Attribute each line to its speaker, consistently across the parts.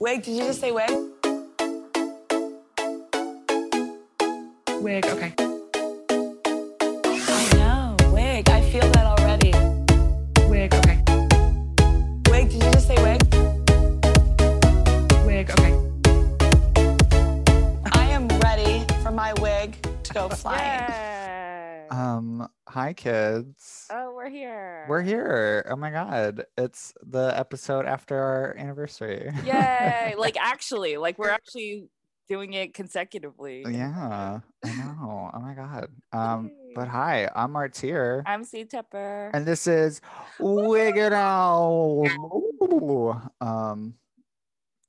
Speaker 1: Wig, did you just say wig? Wig, okay. I know, wig. I feel that already. Wig, okay. Wig, did you just say wig? Wig, okay. I am ready for my wig to go flying.
Speaker 2: Yay.
Speaker 3: Um, hi kids.
Speaker 2: oh, we're here.
Speaker 3: We're here. Oh my god. It's the episode after our anniversary.
Speaker 2: Yay. like actually, like we're actually doing it consecutively.
Speaker 3: yeah. I know. Oh my god. Um, but hi, I'm Martier.
Speaker 2: I'm C Tepper.
Speaker 3: And this is Wig It Out. Um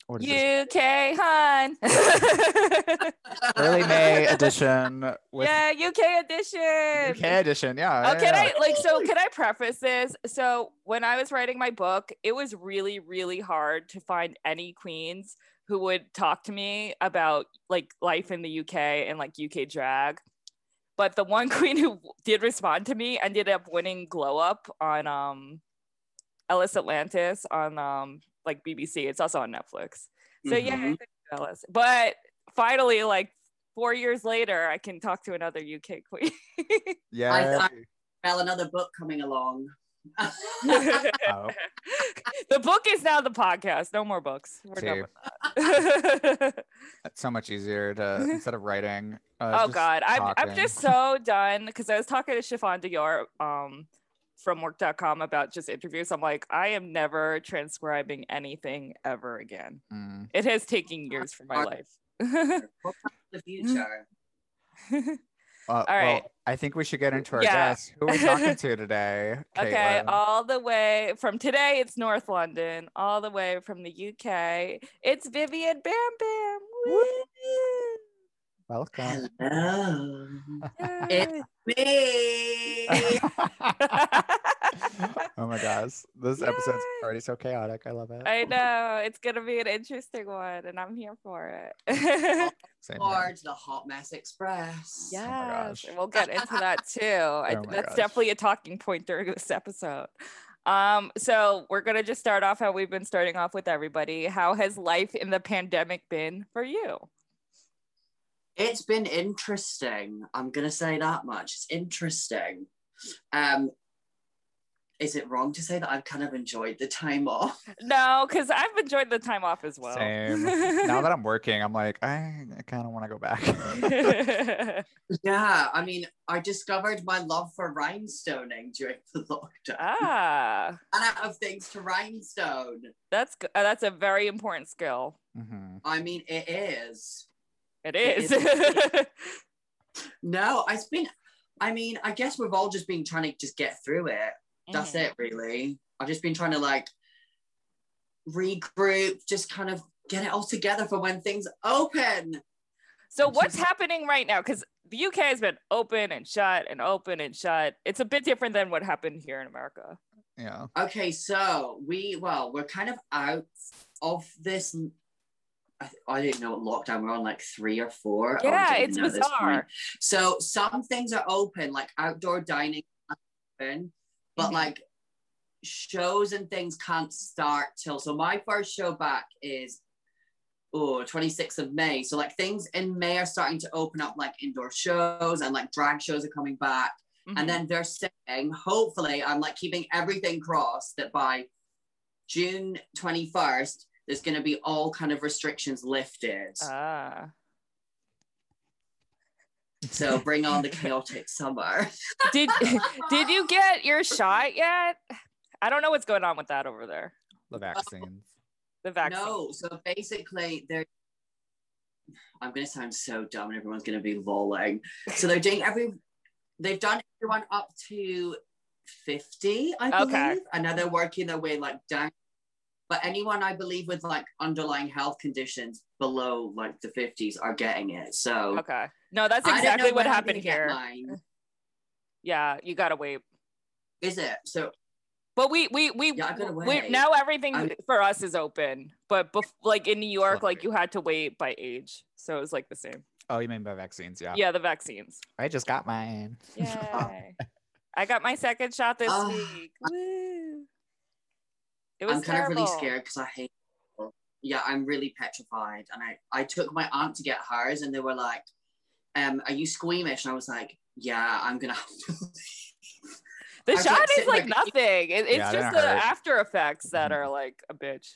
Speaker 3: what is this?
Speaker 2: UK hun.
Speaker 3: Early May edition with
Speaker 2: yeah, UK edition.
Speaker 3: UK edition. Yeah.
Speaker 2: Oh,
Speaker 3: yeah,
Speaker 2: can
Speaker 3: yeah.
Speaker 2: I like so can I preface this? So when I was writing my book, it was really, really hard to find any queens who would talk to me about like life in the UK and like UK drag. But the one queen who did respond to me ended up winning Glow Up on um Ellis Atlantis on um like BBC. It's also on Netflix. So yeah,
Speaker 4: Mhm.
Speaker 2: thank you, Ellis. But finally, like four years later, I can talk to another UK queen.
Speaker 3: Yeah.
Speaker 4: I- Well, another book coming along.
Speaker 3: Oh.
Speaker 2: the book is now the podcast. No more books. We're done with that.
Speaker 3: It's so much easier to instead of writing. Uh,
Speaker 2: oh
Speaker 3: just
Speaker 2: God, I'm I'm just so done because I was talking to Chiffon Dior um from work.com about just interviews. I'm like, I am never transcribing anything ever again.
Speaker 3: Mm.
Speaker 2: It has taken years for my life.
Speaker 4: What's the future?
Speaker 3: Uh,
Speaker 2: right.
Speaker 3: Well, I think we should get into our
Speaker 2: Yeah.
Speaker 3: guests. Who are we talking to today?
Speaker 2: Okay, all the way from today, it's North London, all the way from the UK, it's Vivian Bam Bam. Woo!
Speaker 3: Welcome.
Speaker 4: Hello.
Speaker 2: Yay.
Speaker 4: Me.
Speaker 3: oh my gosh. This episode's
Speaker 2: Yay.
Speaker 3: already so chaotic. I love it.
Speaker 2: I know it's gonna be an interesting one, and I'm here for it.
Speaker 3: Same here.
Speaker 4: Towards the Hot Mess Express.
Speaker 2: yes,
Speaker 3: gosh.
Speaker 2: and we'll get into that too.
Speaker 3: Oh my
Speaker 2: that's
Speaker 3: gosh.
Speaker 2: definitely a talking point during this episode. Um, so we're gonna just start off how we've been starting off with everybody. How has life in the pandemic been for you?
Speaker 4: It's been interesting. I'm gonna say that much. It's interesting. Um, is it wrong to say that I've kind of enjoyed the time off?
Speaker 2: No, because I've enjoyed the time off as well.
Speaker 3: Same. now that I'm working, I'm like, I, I kind of want to go back.
Speaker 4: Yeah, I mean, I discovered my love for rhinestoning during the lockdown.
Speaker 2: ah,
Speaker 4: And out of things to rhinestone.
Speaker 2: that's uh, that's a very important skill.
Speaker 3: hmm
Speaker 4: I mean, it is.
Speaker 2: It
Speaker 4: It
Speaker 2: is.
Speaker 4: No, it's been. I mean, I guess we've all just been trying to just get through it. That's
Speaker 2: Mhm.
Speaker 4: it, really. I've just been trying to like regroup, just kind of get it all together for when things open.
Speaker 2: So
Speaker 4: Which
Speaker 2: what's
Speaker 4: is-
Speaker 2: happening right now? Because the UK has been open and shut and open and shut. It's a bit different than what happened here in America.
Speaker 3: Yeah.
Speaker 4: Okay, so we well, we're kind of out of this. I, I didn't know what lockdown we're on, like three or four.
Speaker 2: Yeah,
Speaker 4: didn't
Speaker 2: it's
Speaker 4: know at this
Speaker 2: bizarre.
Speaker 4: So some things are open, like outdoor dining, open, but
Speaker 2: Mhm.
Speaker 4: like shows and things can't start till. So my first show back is oh 26th of May. So like things in May are starting to open up, like indoor shows and like drag shows are coming back.
Speaker 2: Mhm.
Speaker 4: And then they're saying, hopefully, I'm like keeping everything crossed that by June 21st, there's going to be all kind of restrictions lifted.
Speaker 2: ah.
Speaker 4: so bring on the chaotic summer.
Speaker 2: Did did you get your shot yet? I don't know what's going on with that over there.
Speaker 3: The vaccines.
Speaker 2: The vaccine.
Speaker 4: No, so basically, they're. I'm going to sound so dumb and everyone's going to be lolling. So they're doing every. They've done everyone up to 50, I believe.
Speaker 2: Okay.
Speaker 4: And now they're working their way like down. But anyone I believe with like underlying health conditions below like the 50s are getting it. So
Speaker 2: Okay. No, that's exactly what happened here. Yeah, you gotta wait.
Speaker 4: Is it? So
Speaker 2: But we we we,
Speaker 4: Yeah,
Speaker 2: we now everything
Speaker 4: I'm-
Speaker 2: for us is open. But bef- like in New York, like you had to wait by age, so it was like the same.
Speaker 3: Oh, you mean by vaccines? Yeah.
Speaker 2: Yeah, the vaccines.
Speaker 3: I just got mine.
Speaker 2: Yay! I got my second shot this
Speaker 4: Ah,
Speaker 2: week. Woo! It was
Speaker 4: I'm kind
Speaker 2: terrible.
Speaker 4: of really scared because I hate yeah, I'm really petrified. And I, I took my aunt to get hers, and they were like, um, "Are you squeamish?" And I was like, "Yeah, I'm gonna." Have to
Speaker 2: The
Speaker 4: I
Speaker 2: shot
Speaker 4: like,
Speaker 2: is like nothing. It- it's
Speaker 3: Yeah,
Speaker 2: just the
Speaker 3: hurt.
Speaker 2: after effects that
Speaker 3: Mhm.
Speaker 2: are like a bitch.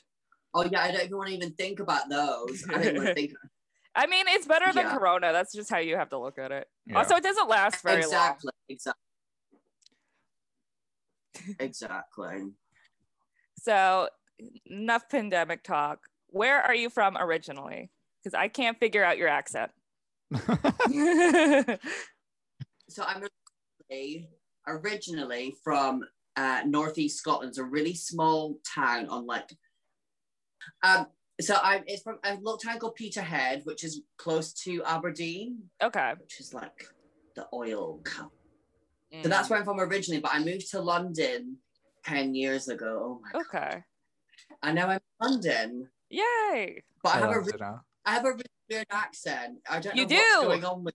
Speaker 4: oh yeah, I don't even want to even think about those. I don't want to think.
Speaker 2: I mean, it's better than
Speaker 4: Yeah.
Speaker 2: Corona. That's just how you have to look at it.
Speaker 3: Yeah.
Speaker 2: Also, it doesn't last very
Speaker 4: exactly, exactly, exactly.
Speaker 2: So, enough pandemic talk. Where are you from originally? Because I can't figure out your accent.
Speaker 4: So I'm originally, originally from uh, northeast Scotland. It's a really small town on like. Um, so I'm it's from a little town called Peterhead, which is close to Aberdeen,
Speaker 2: okay.
Speaker 4: which is like the oil.
Speaker 2: Mm.
Speaker 4: So that's where I'm from originally, but I moved to London ten years ago. Oh my god!
Speaker 2: Okay.
Speaker 4: And now I'm in London,
Speaker 2: Yay.
Speaker 4: but I,
Speaker 3: I
Speaker 4: have a
Speaker 3: love
Speaker 4: re- I have a really weird accent. I don't know
Speaker 2: You
Speaker 4: what's
Speaker 2: do.
Speaker 4: going on with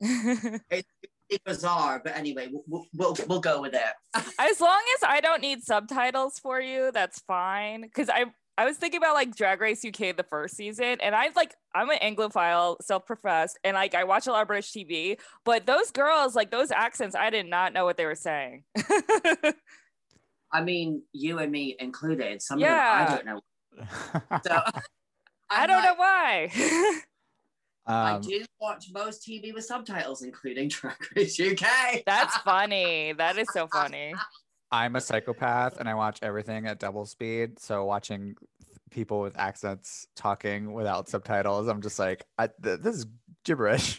Speaker 4: it. It's bizarre, but anyway, we'll, we'll, we'll, we'll go with it.
Speaker 2: as long as I don't need subtitles for you, that's fine. Because I I was thinking about like Drag Race UK the first season, and I like I'm an Anglophile, self-professed, and like I watch a lot of British TV. But those girls, like those accents, I did not know what they were saying.
Speaker 4: I mean, you and me included. Some
Speaker 2: Yeah.
Speaker 4: of them I don't know. So
Speaker 2: I don't know
Speaker 4: like,
Speaker 2: why.
Speaker 4: I
Speaker 3: um,
Speaker 4: do watch most TV with subtitles, including Drag Race UK.
Speaker 2: That's funny. That is so funny.
Speaker 3: I'm a psychopath and I watch everything at double speed. So watching people with accents talking without subtitles, I'm just like, I, th- this is gibberish.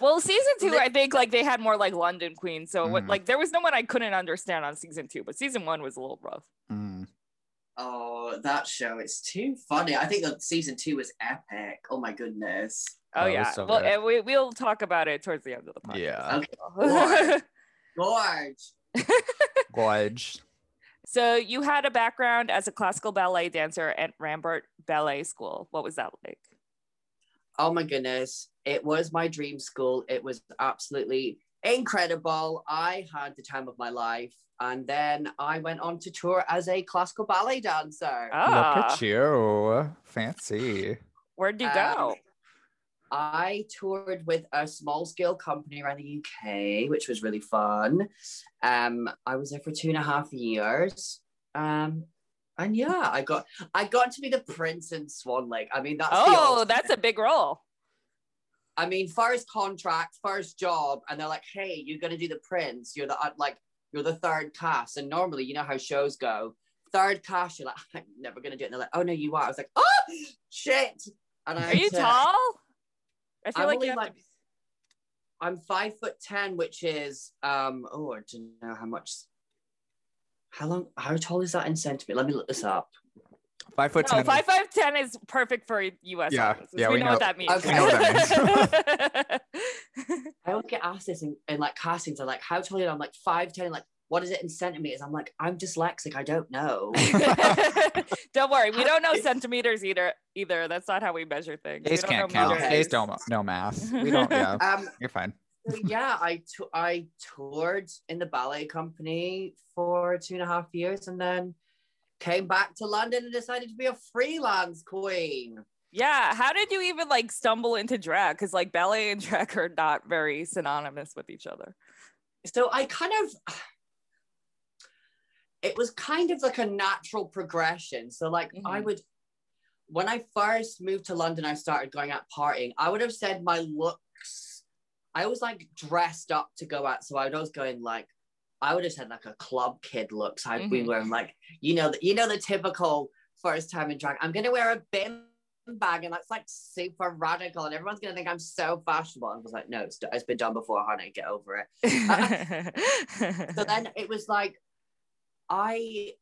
Speaker 2: Well, season two,
Speaker 4: Li-
Speaker 2: I think like they had more like London Queen. So what,
Speaker 3: Mhm.
Speaker 2: like there was no one I couldn't understand on season two, but season one was a little rough.
Speaker 3: Mm.
Speaker 4: oh, that show is too funny. I think that season two was epic. Oh my goodness.
Speaker 2: Oh,
Speaker 3: Oh,
Speaker 2: yeah.
Speaker 3: so
Speaker 2: well,
Speaker 3: good.
Speaker 2: and we we'll talk about it towards the end of the podcast.
Speaker 3: Yeah.
Speaker 4: Okay. Gorge.
Speaker 3: Gorge.
Speaker 2: so you had a background as a classical ballet dancer at Rambert Ballet School. What was that like?
Speaker 4: Oh my goodness. It was my dream school. It was absolutely incredible. I had the time of my life. And then I went on to tour as a classical ballet dancer.
Speaker 2: Ah,
Speaker 3: Look at you. Fancy.
Speaker 2: where'd you
Speaker 4: Um,
Speaker 2: go?
Speaker 4: I toured with a small scale company around the UK, which was really fun. Um, I was there for two and a half years. Um, and yeah, I got I got to be the prince in Swan Lake. I mean, that's
Speaker 2: Oh, that's a big role.
Speaker 4: I mean, first contract, first job, and they're like, "Hey, you're gonna do the prince. You're the uh, like, you're the third cast." And normally, you know how shows go. Third cast, you're like, "I'm never gonna do it." And they're like, "Oh no, you are." I was like, "Oh shit!" And I
Speaker 2: Are you
Speaker 4: to-
Speaker 2: tall? I feel
Speaker 4: I'm
Speaker 2: like
Speaker 4: only
Speaker 2: you have
Speaker 4: like-
Speaker 2: to be-
Speaker 4: I'm five foot ten, which is um. Oh, I don't know how much. How long? How tall is that in centimeters? Let me look this up.
Speaker 3: Five foot
Speaker 2: No,
Speaker 3: ten.
Speaker 2: five five ten is perfect for US.
Speaker 3: Yeah,
Speaker 2: audiences.
Speaker 3: yeah,
Speaker 2: we,
Speaker 3: we
Speaker 2: know,
Speaker 3: know-
Speaker 2: what that means.
Speaker 4: Okay. We know what
Speaker 3: that
Speaker 4: I always get asked this in, in like castings. They're like, "How tall are you?" I'm like five ten. Like, what is it in centimeters? I'm like, I'm dyslexic. I don't know.
Speaker 2: don't worry, we don't know centimeters either. Either that's not how we measure things. We
Speaker 3: Ace can't count.
Speaker 2: meters.
Speaker 3: Ace don't know math. We don't. Yeah,
Speaker 4: um.
Speaker 3: you're fine.
Speaker 4: Yeah, I I toured in the ballet company for two and a half years, and then came back to London and decided to be a freelance queen.
Speaker 2: Yeah, how did you even like stumble into drag? Because like ballet and drag are not very synonymous with each other.
Speaker 4: so I kind of it was kind of like a natural progression. So like I
Speaker 2: Mhm.
Speaker 4: would when I first moved to London, I started going out partying. I would have said my looks, I was like dressed up to go out. So I was going like I would have said like a club kid looks. I'd be
Speaker 2: Mhm.
Speaker 4: wearing like, you know, the, you know, the typical first time in drag. I'm gonna wear a bim bag and that's like super radical and everyone's gonna think I'm so fashionable. And I was like, no, it's, it's been done before, honey. Get over it. so then it was like i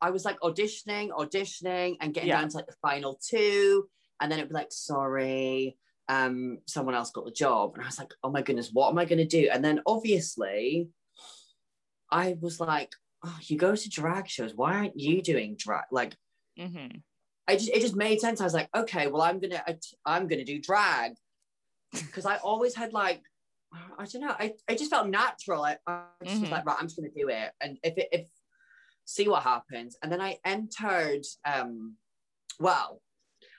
Speaker 4: i was like auditioning auditioning and getting
Speaker 2: Yeah.
Speaker 4: down to like the final two and then it'd be like sorry um someone else got the job and i was like oh my goodness what am i going to do and then obviously i was like oh you go to drag shows why aren't you doing drag like
Speaker 2: Mhm.
Speaker 4: I just it just made sense. I was like, okay, well, I'm gonna I'm gonna do drag because I always had like I don't know. I, I just felt natural. I, I just was
Speaker 2: Mhm.
Speaker 4: like, right, I'm just gonna do it, and if it if see what happens. And then I entered um Well,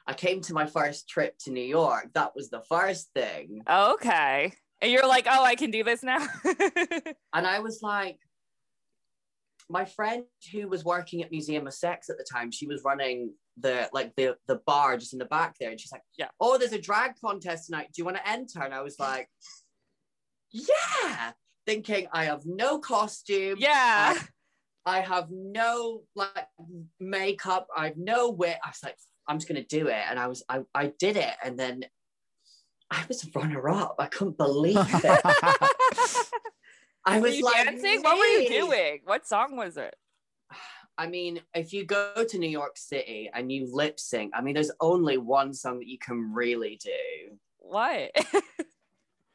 Speaker 4: I came to my first trip to New York. That was the first thing.
Speaker 2: Okay. And you're like, oh, I can do this now.
Speaker 4: And I was like, my friend who was working at Museum of Sex at the time, she was running the like the the bar just in the back there. And she's like,
Speaker 2: Yeah.
Speaker 4: Oh, there's a drag contest tonight. Do you want to enter? And I was like, Yeah. Thinking I have no costume.
Speaker 2: yeah.
Speaker 4: I have no like makeup. I have no wit. I was like, I'm just gonna do it. And I was I, I did it. And then I was runner up. I couldn't believe it. I
Speaker 2: were
Speaker 4: was
Speaker 2: you
Speaker 4: like,
Speaker 2: dancing? What were you doing? What song was it?
Speaker 4: I mean, if you go to New York City and you lip sync, I mean, there's only one song that you can really do.
Speaker 2: What?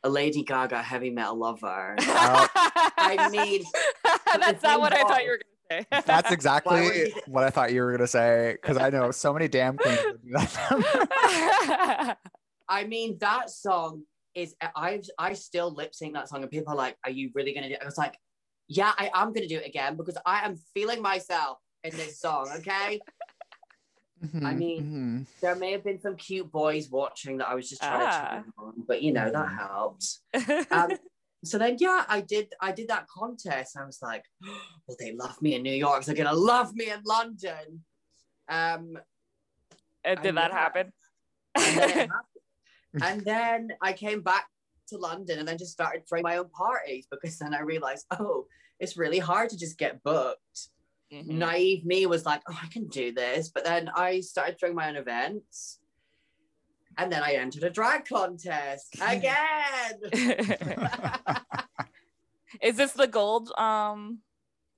Speaker 4: A Lady Gaga heavy metal lover.
Speaker 3: Oh.
Speaker 4: I mean,
Speaker 2: that's not
Speaker 4: thing
Speaker 2: what I thought you were gonna say.
Speaker 3: That's exactly what I thought you were gonna say because I know so many damn queens that do that.
Speaker 4: I mean, that song is I I still lip sync that song, and people are like, "Are you really gonna do?" it? I was like, "Yeah, I am gonna do it again because I am feeling myself in this song." Okay,
Speaker 3: Mhm,
Speaker 4: mean,
Speaker 3: mhm.
Speaker 4: there may have been some cute boys watching that I was just trying
Speaker 2: Ah.
Speaker 4: to turn on, but you know that helps. Um, so then yeah i did i did that contest i was like well they love me in new york so they're gonna love me in london um
Speaker 2: and did that
Speaker 4: yeah.
Speaker 2: happen?
Speaker 4: and then, happened. and then i came back to london and then just started throwing my own parties because then i realized oh it's really hard to just get booked
Speaker 2: Mhm.
Speaker 4: naive me was like oh i can do this but then i started throwing my own events and then i entered a drag contest again
Speaker 2: Is this the gold um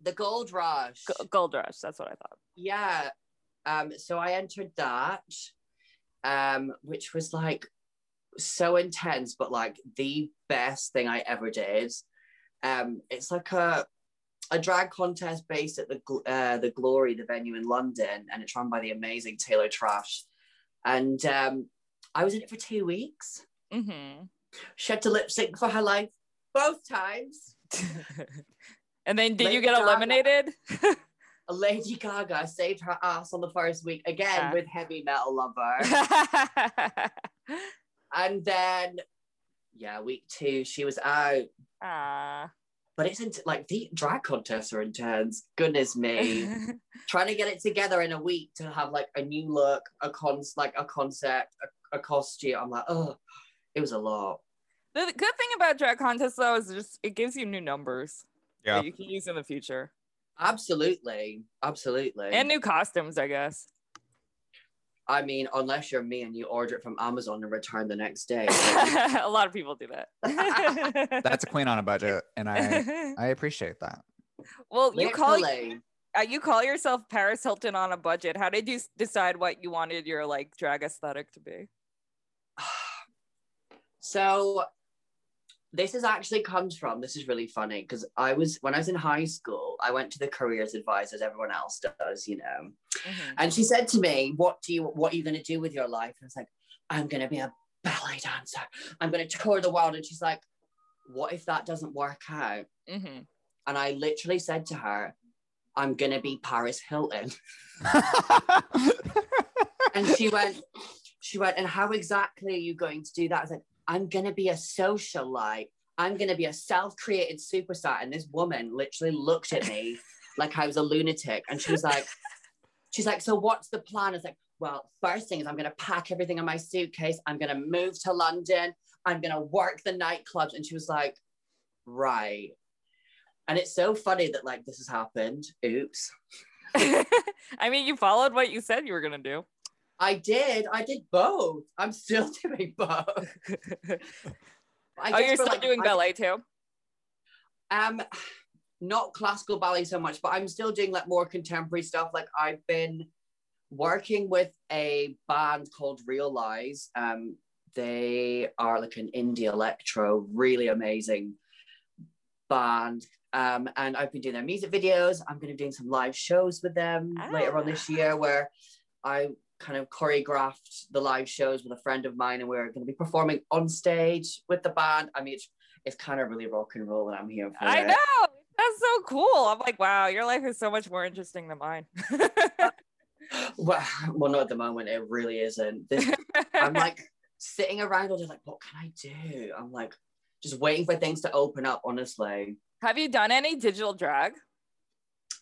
Speaker 4: the gold rush
Speaker 2: g- gold rush? That's what I thought.
Speaker 4: yeah um so i entered that um which was like so intense but like the best thing i ever did um it's like a a drag contest based at the uh, the glory the venue in london and it's run by the amazing taylor trash and um i was in it for two weeks
Speaker 2: hmm
Speaker 4: she had to lip sync for her life both times
Speaker 2: and then did you get eliminated?
Speaker 4: lady gaga saved her ass on the first week again
Speaker 2: Yeah.
Speaker 4: with heavy metal lover And then, yeah, week two, she was out.
Speaker 2: Ah.
Speaker 4: But it's int- like the drag contests are intense. Goodness me. Trying to get it together in a week to have like a new look, a cons like a concept, a, a costume. I'm like, oh, it was a lot.
Speaker 2: the good thing about drag contests though is just it gives you new numbers
Speaker 3: Yeah.
Speaker 2: that you can use in the future
Speaker 4: Absolutely. Absolutely.
Speaker 2: and new costumes, I guess.
Speaker 4: I mean, unless you're me and you order it from Amazon and return the next day.
Speaker 2: a lot of people do that.
Speaker 3: That's a queen on a budget, and I I appreciate that.
Speaker 2: well, you call
Speaker 4: Literally.
Speaker 2: uh, you call yourself Paris Hilton on a budget. How did you decide what you wanted your like drag aesthetic to be?
Speaker 4: So this is actually comes from this is really funny because I was when I was in high school, I went to the careers advisor as everyone else does, you know.
Speaker 2: Mhm.
Speaker 4: And she said to me, What do you what are you gonna do with your life? And I was like, I'm gonna be a ballet dancer. I'm gonna tour the world. And she's like, What if that doesn't work out?
Speaker 2: Mhm.
Speaker 4: And I literally said to her, I'm gonna be Paris Hilton. And she went, she went, and how exactly are you going to do that? I said, I'm gonna be a socialite. I'm gonna be a self-created superstar. And this woman literally looked at me like I was a lunatic. And she was like, she's like, so what's the plan? I was like, well, first thing is I'm gonna pack everything in my suitcase. I'm gonna move to London. I'm gonna work the nightclubs. And she was like, right. And it's so funny that like this has happened. Oops.
Speaker 2: I mean, you followed what you said you were gonna do.
Speaker 4: I did. I did both. I'm still doing both.
Speaker 2: Oh, you're still
Speaker 4: like,
Speaker 2: doing
Speaker 4: I-
Speaker 2: ballet too.
Speaker 4: Um, not classical ballet so much, but I'm still doing like more contemporary stuff. Like I've been working with a band called Realize. Um, they are like an indie electro, really amazing band. Um, and I've been doing their music videos. I'm going to be doing some live shows with them later on this year where I kind of choreographed the live shows with a friend of mine and we're going to be performing on stage with the band. I mean, it's, it's kind of really rock and roll and I'm here for
Speaker 2: I
Speaker 4: it.
Speaker 2: know. That's so cool. I'm like, wow, your life is so much more interesting than mine.
Speaker 4: Well, well, not at the moment. It really isn't. This, I'm like sitting around, all day, like, what can I do? I'm like just waiting for things to open up. Honestly,
Speaker 2: Have you done any digital drag?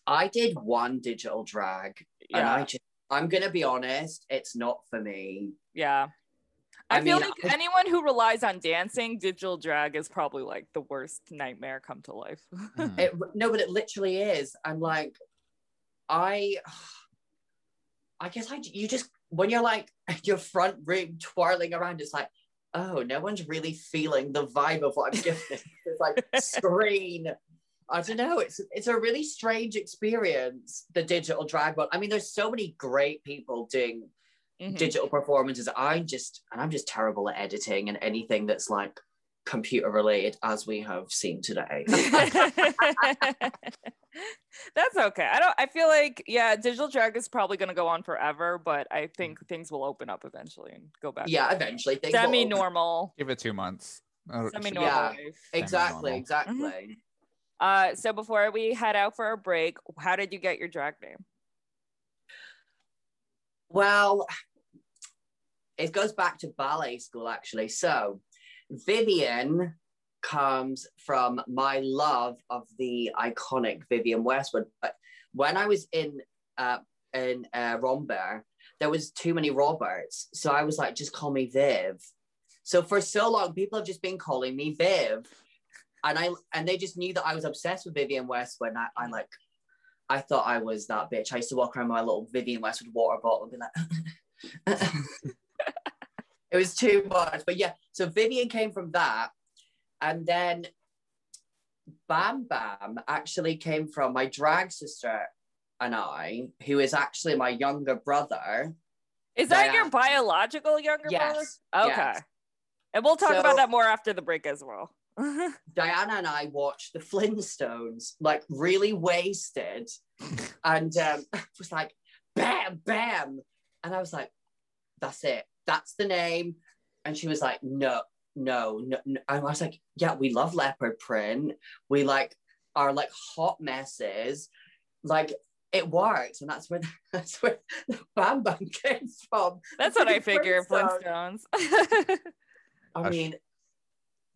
Speaker 4: I did one digital drag, and I just, I'm gonna be honest, it's not for me.
Speaker 2: Yeah. I,
Speaker 4: I
Speaker 2: feel
Speaker 4: mean,
Speaker 2: like
Speaker 4: I-
Speaker 2: anyone who relies on dancing, digital drag is probably like the worst nightmare come to life.
Speaker 3: Hmm.
Speaker 4: It no, but it literally is. I'm like, I, I guess I you just when you're like your front room twirling around, it's like, oh, no one's really feeling the vibe of what I'm giving. it's like screen. I don't know. It's it's a really strange experience. The digital drag one. I mean, there's so many great people doing
Speaker 2: Mhm.
Speaker 4: digital performances. I'm just and I'm just terrible at editing and anything that's like computer related, as we have seen today.
Speaker 2: That's okay. I don't I feel like yeah, digital drag is probably gonna go on forever, but I think things will open up eventually and go back.
Speaker 4: yeah, eventually things will.
Speaker 2: Semi normal.
Speaker 3: Give it two months.
Speaker 2: Semi normal.
Speaker 4: Yeah.
Speaker 2: life.
Speaker 4: Exactly,
Speaker 3: Semi-normal.
Speaker 2: Uh so before we head out for a break, how did you get your drag name?
Speaker 4: Well, it goes back to ballet school actually. So, Vivian comes from my love of the iconic Vivienne Westwood. But when I was in uh, in uh, Rambert, there was too many Roberts, so I was like, just call me Viv. So for so long, people have just been calling me Viv, and I and they just knew that I was obsessed with Vivian West when I, I like, I thought I was that bitch. I used to walk around with my little Vivienne Westwood water bottle and be like. it was too much. But yeah, so Vivian came from that. And then Bam Bam actually came from my drag sister and I, who is actually my younger brother.
Speaker 2: Is that your biological younger
Speaker 4: Yes,
Speaker 2: brother? Okay.
Speaker 4: yes.
Speaker 2: And we'll talk
Speaker 4: So-
Speaker 2: about that more after the break as well.
Speaker 4: Diana and I watched the Flintstones, like really wasted, and um, was like, bam, bam. And I was like, that's it. That's the name. And she was like, no, no, no. no. And I was like, yeah, we love leopard print. We like are like hot messes. Like it works. And that's where that's where the Bam Bam came from.
Speaker 2: That's what I figure, Flintstones.
Speaker 4: I mean,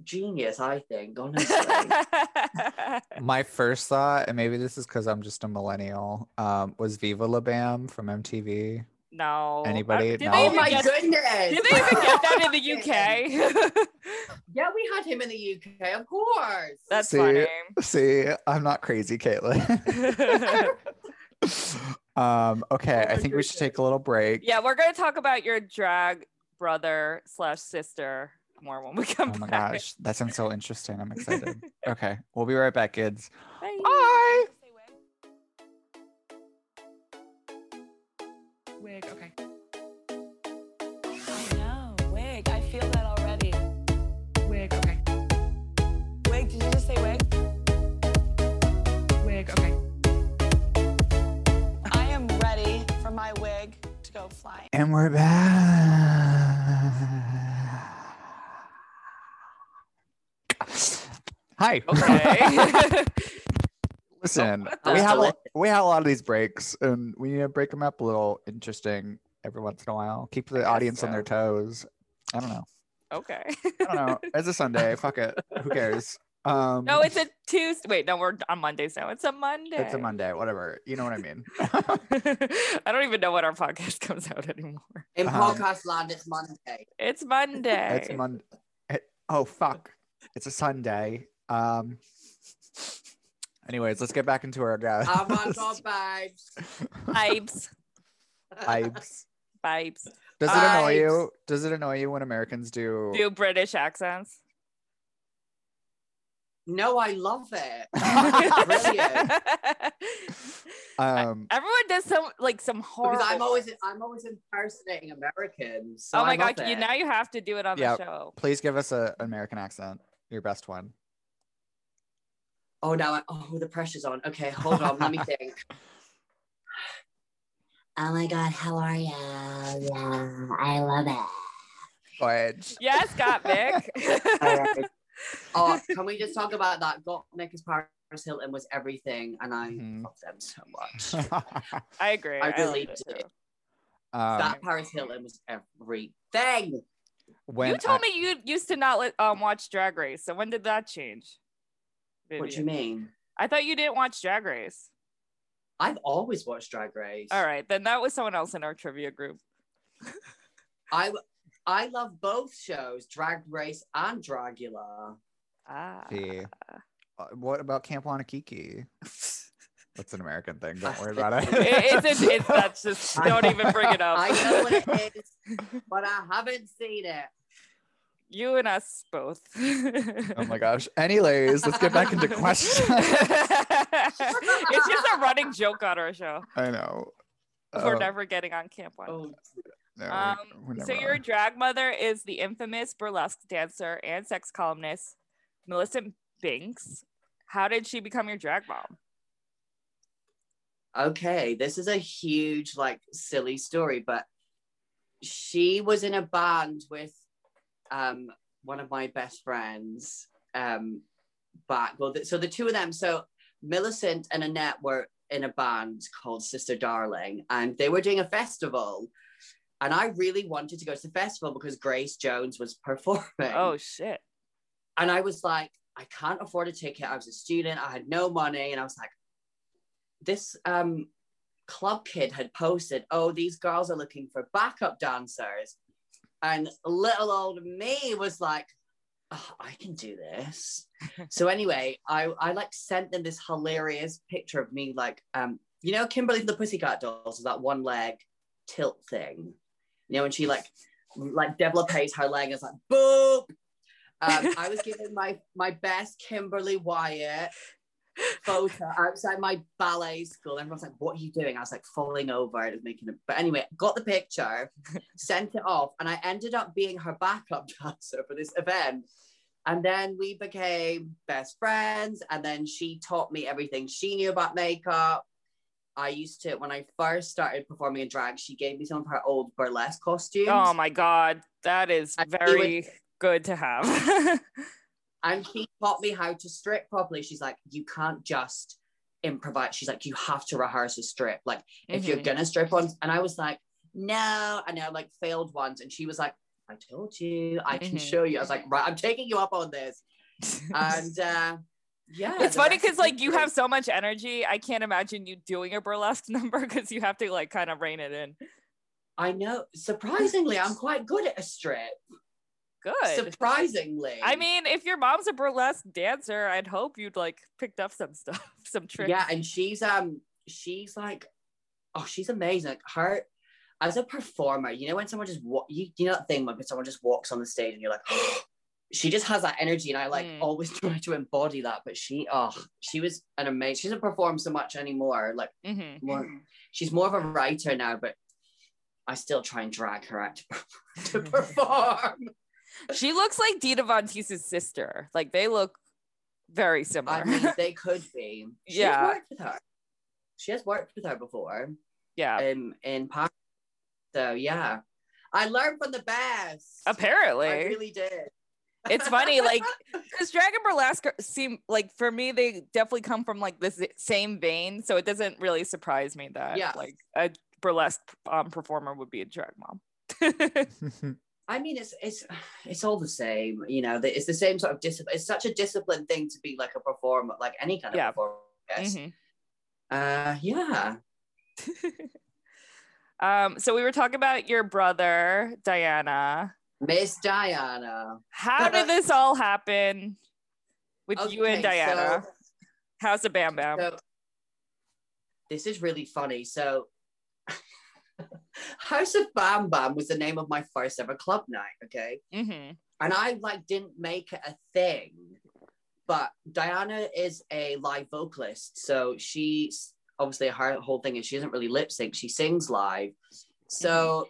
Speaker 4: genius, I think, honestly.
Speaker 3: My first thought, and maybe this is because I'm just a millennial, um, was Viva La Bam from MTV.
Speaker 2: no.
Speaker 3: Anybody?
Speaker 2: Did
Speaker 3: No.
Speaker 2: they
Speaker 4: oh my
Speaker 2: get,
Speaker 4: goodness.
Speaker 2: Did they even get that in the UK?
Speaker 4: Yeah, we had him in the UK, of course.
Speaker 2: That's
Speaker 3: See?
Speaker 2: funny.
Speaker 3: See, I'm not crazy, Caitlin. um, okay,
Speaker 4: Oh
Speaker 3: I
Speaker 4: my
Speaker 3: think we should take a little break.
Speaker 2: yeah, we're gonna talk about your drag brother slash sister more when we come
Speaker 3: Oh my
Speaker 2: back.
Speaker 3: gosh, that sounds so interesting. I'm excited. okay, we'll be right back, kids.
Speaker 2: Bye.
Speaker 3: Bye.
Speaker 1: Wig, okay. I know, wig. I feel that already. Wig, okay. Wig, did you just say wig? Wig, okay. I am ready for my wig to go flying.
Speaker 3: And we're back. Hi.
Speaker 2: Okay.
Speaker 3: Listen,
Speaker 2: what
Speaker 3: we have a, we have a lot of these breaks, and we need to break them up a little interesting every once in a while. Keep the
Speaker 2: guess
Speaker 3: audience on their toes. I don't know.
Speaker 2: okay.
Speaker 3: I don't know. It's a Sunday. Fuck it. Who cares? Um,
Speaker 2: No, it's a Tuesday. Wait, no, we're on Mondays now. It's a Monday.
Speaker 3: it's a Monday. Whatever. You know what I mean.
Speaker 2: I don't even know when our podcast comes out anymore.
Speaker 4: In
Speaker 3: Um,
Speaker 4: podcast land, it's Monday.
Speaker 2: It's Monday.
Speaker 3: it's Monday. Oh fuck! It's a Sunday. Um. Anyways, let's get back into our guys.
Speaker 4: I'm on top vibes.
Speaker 2: Vibes.
Speaker 3: Vibes.
Speaker 2: Vibes.
Speaker 3: Does it annoy
Speaker 4: Vibes.
Speaker 3: you? Does it annoy you when Americans do?
Speaker 2: Do British accents.
Speaker 4: No, I love it. Brilliant.
Speaker 3: Um,
Speaker 2: Everyone does some like some horrible.
Speaker 4: Because I'm always. I'm always impersonating Americans. So
Speaker 2: oh my
Speaker 4: I love
Speaker 2: god! You
Speaker 4: it.
Speaker 2: now you have to do it on
Speaker 3: Yeah.
Speaker 2: the show.
Speaker 3: please give us a, an American accent. Your best one.
Speaker 4: Oh now I, oh the pressure's on. Okay, hold on, let me think. Oh my god, how are you? Yeah, I love it.
Speaker 3: Voyage.
Speaker 2: Yes, Gottmik.
Speaker 4: Alright. Oh, can we just talk about that? Got Nick as Paris Hilton was everything, and I
Speaker 3: Mhm.
Speaker 4: love them so much.
Speaker 2: I agree.
Speaker 4: I
Speaker 2: I
Speaker 4: really
Speaker 2: liked it
Speaker 4: do.
Speaker 2: too.
Speaker 3: Um,
Speaker 4: that Paris Hilton was everything.
Speaker 3: when
Speaker 2: you told
Speaker 3: I-
Speaker 2: me you used to not let, um watch Drag Race. So when did that change?
Speaker 4: What do you mean?
Speaker 2: I thought you didn't watch Drag Race.
Speaker 4: I've always watched Drag Race.
Speaker 2: All right, then that was someone else in our trivia group.
Speaker 4: I I love both shows, Drag Race and Dragula.
Speaker 2: Ah.
Speaker 3: See. Uh, what about Camp Wannakiki? That's an American thing. Don't worry about it.
Speaker 2: It- it's, it's, it's that's just don't even bring it up.
Speaker 4: I know what it is, but I haven't seen it.
Speaker 2: You and us both.
Speaker 3: oh my gosh. Anyways, let's get back into questions.
Speaker 2: it's just a running joke on our show.
Speaker 3: I know.
Speaker 2: We're
Speaker 3: Uh,
Speaker 2: never getting on Camp One.
Speaker 4: Oh,
Speaker 3: no, we-
Speaker 2: Um,
Speaker 3: we
Speaker 2: so your
Speaker 3: are.
Speaker 2: drag mother is the infamous burlesque dancer and sex columnist Millicent Binks. How did she become your drag mom?
Speaker 4: okay. This is a huge, like, silly story, but she was in a band with um one of my best friends um back. Well, th- so the two of them. So Millicent and Annette were in a band called Sister Darling, and they were doing a festival. And I really wanted to go to the festival because Grace Jones was performing.
Speaker 2: Oh shit.
Speaker 4: and I was like, I can't afford a ticket. I was a student. I had no money, and I was like, this um club kid had posted, oh, these girls are looking for backup dancers, and little old me was like, oh, I can do this. so anyway, I I like sent them this hilarious picture of me like um you know Kimberly from the Pussycat Dolls is that one leg tilt thing, you know when she like like develops her leg and it's like boop um, I was given my my best Kimberly Wyatt photo outside my ballet school. Everyone's like, "What are you doing?" I was like, falling over. I was making it, but anyway, got the picture, sent it off, and I ended up being her backup dancer for this event. And then we became best friends. And then she taught me everything she knew about makeup. I used to, when I first started performing in drag, she gave me some of her old burlesque costumes.
Speaker 2: Oh my god, that is
Speaker 4: what-
Speaker 2: very good to have.
Speaker 4: and she taught me how to strip properly. She's like, you can't just improvise. She's like, you have to rehearse a strip. Like, if you're
Speaker 2: Mhm.
Speaker 4: gonna strip on, and I was like, no, and I like failed once, and she was like, I told you, I can
Speaker 2: Mhm.
Speaker 4: show you. I was like, right, I'm taking you up on this, and uh, yeah,
Speaker 2: it's funny because like you have so much energy. I can't imagine you doing a burlesque number because you have to like kind of rein it in.
Speaker 4: I know. Surprisingly, I'm quite good at a strip.
Speaker 2: Good.
Speaker 4: Surprisingly,
Speaker 2: I mean, if your mom's a burlesque dancer, I'd hope you'd like picked up some stuff, some tricks.
Speaker 4: Yeah, and she's um she's like, oh, she's amazing. Like her as a performer, you know when someone just wa- you, you know that thing when someone just walks on the stage and you're like, she just has that energy, and I like
Speaker 2: Mm.
Speaker 4: always try to embody that. But she, oh, she was an amazing. She doesn't perform so much anymore. Like
Speaker 2: hmm
Speaker 4: more, she's more of a writer now, but I still try and drag her out to, to perform.
Speaker 2: She looks like Dita Von Teese's sister. Like they look very similar.
Speaker 4: I mean, they could be. She
Speaker 2: Yeah.
Speaker 4: has worked with her. She has worked with her before.
Speaker 2: yeah.
Speaker 4: in in Paris. So yeah, I learned from the best.
Speaker 2: Apparently.
Speaker 4: I really did.
Speaker 2: it's funny, like because drag and burlesque seem like for me they definitely come from like this same vein. So it doesn't really surprise me that
Speaker 4: Yeah.
Speaker 2: like a burlesque um, performer would be a drag mom.
Speaker 4: I mean, it's it's it's all the same. You know, it's the same sort of discipline. It's such a disciplined thing to be like a performer, like any kind of
Speaker 2: Yeah.
Speaker 4: performer. Guess.
Speaker 2: Mhm.
Speaker 4: Uh, yeah.
Speaker 2: um, so we were talking about your brother Diana.
Speaker 4: Miss Diana.
Speaker 2: How did this all happen with you and Diana?
Speaker 4: so-
Speaker 2: How's the Bam Bam?
Speaker 4: So this is really funny. So House of Bam Bam was the name of my first ever club night. Okay.
Speaker 2: hmm
Speaker 4: and I like didn't make it a thing. But Diana is a live vocalist, so she's obviously her whole thing is she doesn't really lip sync; she sings live. So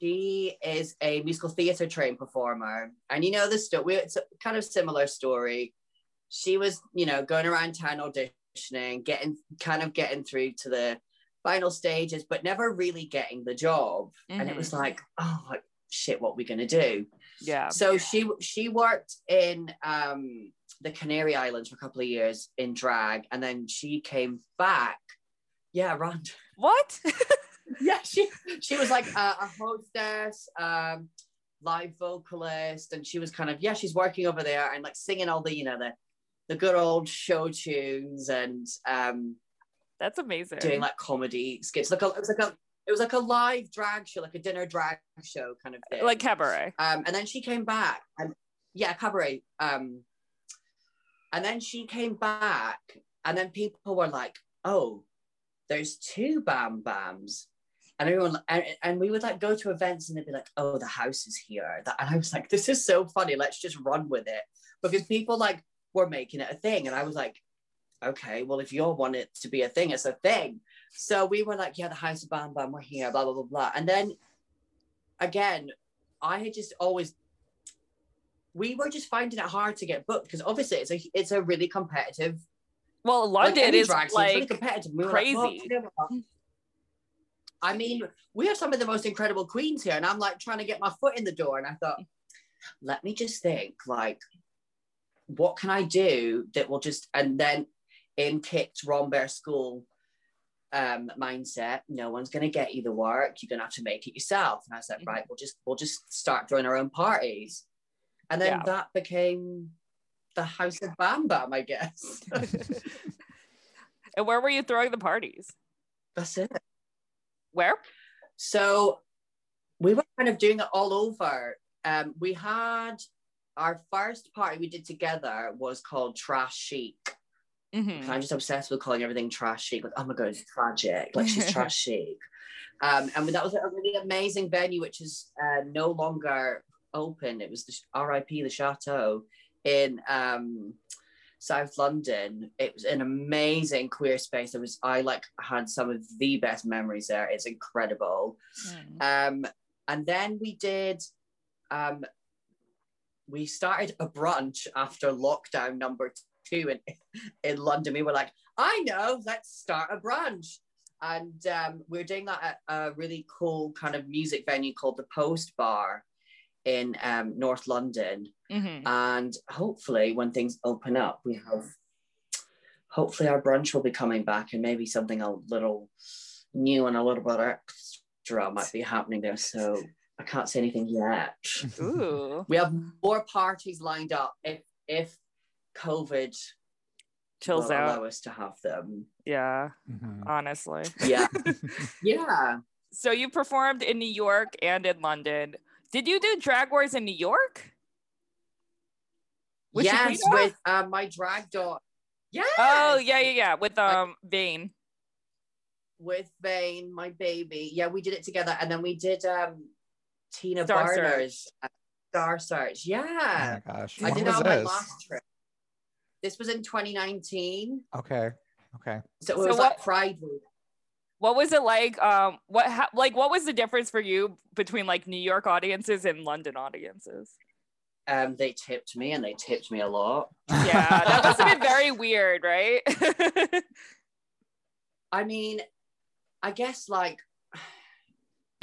Speaker 4: she is a musical theater trained performer, and you know the story. It's a kind of similar story. She was, you know, going around town auditioning, getting kind of getting through to the final stages, but never really getting the job. And it was like, oh, shit, what are we gonna do?
Speaker 2: Yeah.
Speaker 4: So she she worked in um, the Canary Islands for a couple of years in drag, and then she came back. Yeah, around.
Speaker 2: What?
Speaker 4: yeah, she she was like a, a hostess, um, live vocalist, and she was kind of yeah, she's working over there and like singing all the you know the the good old show tunes and um
Speaker 2: That's amazing.
Speaker 4: doing like comedy skits. Like a, it was like a it was like a live drag show, like a dinner drag show kind of thing.
Speaker 2: like cabaret.
Speaker 4: Um, and then she came back and yeah, cabaret. Um, and then she came back, and then people were like, "Oh, there's two Bam Bams," and everyone and, and we would like go to events and they'd be like, "Oh, the house is here," that, and I was like, "This is so funny. Let's just run with it," because people like were making it a thing, and I was like, "Okay, well, if you all want it to be a thing, it's a thing." So we were like, "Yeah, the house of Bam Bam, we're here," blah blah blah blah, and then again, I had just always we were just finding it hard to get booked because obviously it's a it's a really competitive
Speaker 2: Well,
Speaker 4: like
Speaker 2: London
Speaker 4: any
Speaker 2: is
Speaker 4: drag scene, it's really
Speaker 2: like
Speaker 4: competitive. We like,
Speaker 2: crazy.
Speaker 4: what? I mean, we have some of the most incredible queens here, and I'm like trying to get my foot in the door, and I thought, let me just think, like, what can I do that will just, and then in kicked Rambert School um, mindset, no one's going to get you the work. You're going to have to make it yourself. And I said,
Speaker 2: Mhm.
Speaker 4: right, we'll just we'll just start throwing our own parties, and then
Speaker 2: Yeah.
Speaker 4: that became the House of Bam Bam, I guess.
Speaker 2: and where were you throwing the parties?
Speaker 4: That's it.
Speaker 2: Where?
Speaker 4: So we were kind of doing it all over. Um, we had our first party we did together was called Trash Chic.
Speaker 2: Mhm.
Speaker 4: I'm just obsessed with calling everything trash chic. Like, oh my god, it's tragic. Like she's trash chic. Um, and that was a really amazing venue, which is uh, no longer open. It was the R.I.P. the Chateau in um, South London. It was an amazing queer space. There was I like had some of the best memories there. It's incredible.
Speaker 2: Mm.
Speaker 4: Um, and then we did, um, we started a brunch after lockdown number two in, in London. We were like, I know, let's start a brunch. And um, we are doing that at a really cool kind of music venue called the Post Bar in um, North London.
Speaker 2: Mhm.
Speaker 4: And hopefully, when things open up, we have, hopefully, our brunch will be coming back and maybe something a little new and a little bit extra might be happening there. So I can't say anything yet.
Speaker 2: Ooh,
Speaker 4: We have more parties lined up if if COVID
Speaker 2: chills
Speaker 4: will
Speaker 2: out.
Speaker 4: allow us to have them.
Speaker 2: Yeah,
Speaker 3: Mhm.
Speaker 2: honestly.
Speaker 4: Yeah, yeah.
Speaker 2: So you performed in New York and in London. Did you do Drag Wars in New York? With
Speaker 4: yes,
Speaker 2: Shaquita?
Speaker 4: with uh, my drag daughter. Yeah.
Speaker 2: Oh yeah, yeah, yeah. With
Speaker 4: I-
Speaker 2: um Vane.
Speaker 4: with Vane, my baby. Yeah, we did it together, and then we did um Tina
Speaker 2: Star
Speaker 4: Burner's uh, Star Search.
Speaker 3: Oh
Speaker 4: Yeah,
Speaker 3: my gosh.
Speaker 4: I
Speaker 3: When
Speaker 4: did
Speaker 3: was
Speaker 4: that on my
Speaker 3: this?
Speaker 4: last trip. This was in 2019,
Speaker 3: Okay. Okay.
Speaker 4: so it
Speaker 2: So
Speaker 4: was
Speaker 2: what-
Speaker 4: like Pride Week.
Speaker 2: What was it like? Um, what ha- like what was the difference for you between like New York audiences and London audiences?
Speaker 4: Um, they tipped me, and they tipped me a lot.
Speaker 2: Yeah, that must have been very weird, right?
Speaker 4: I mean, I guess like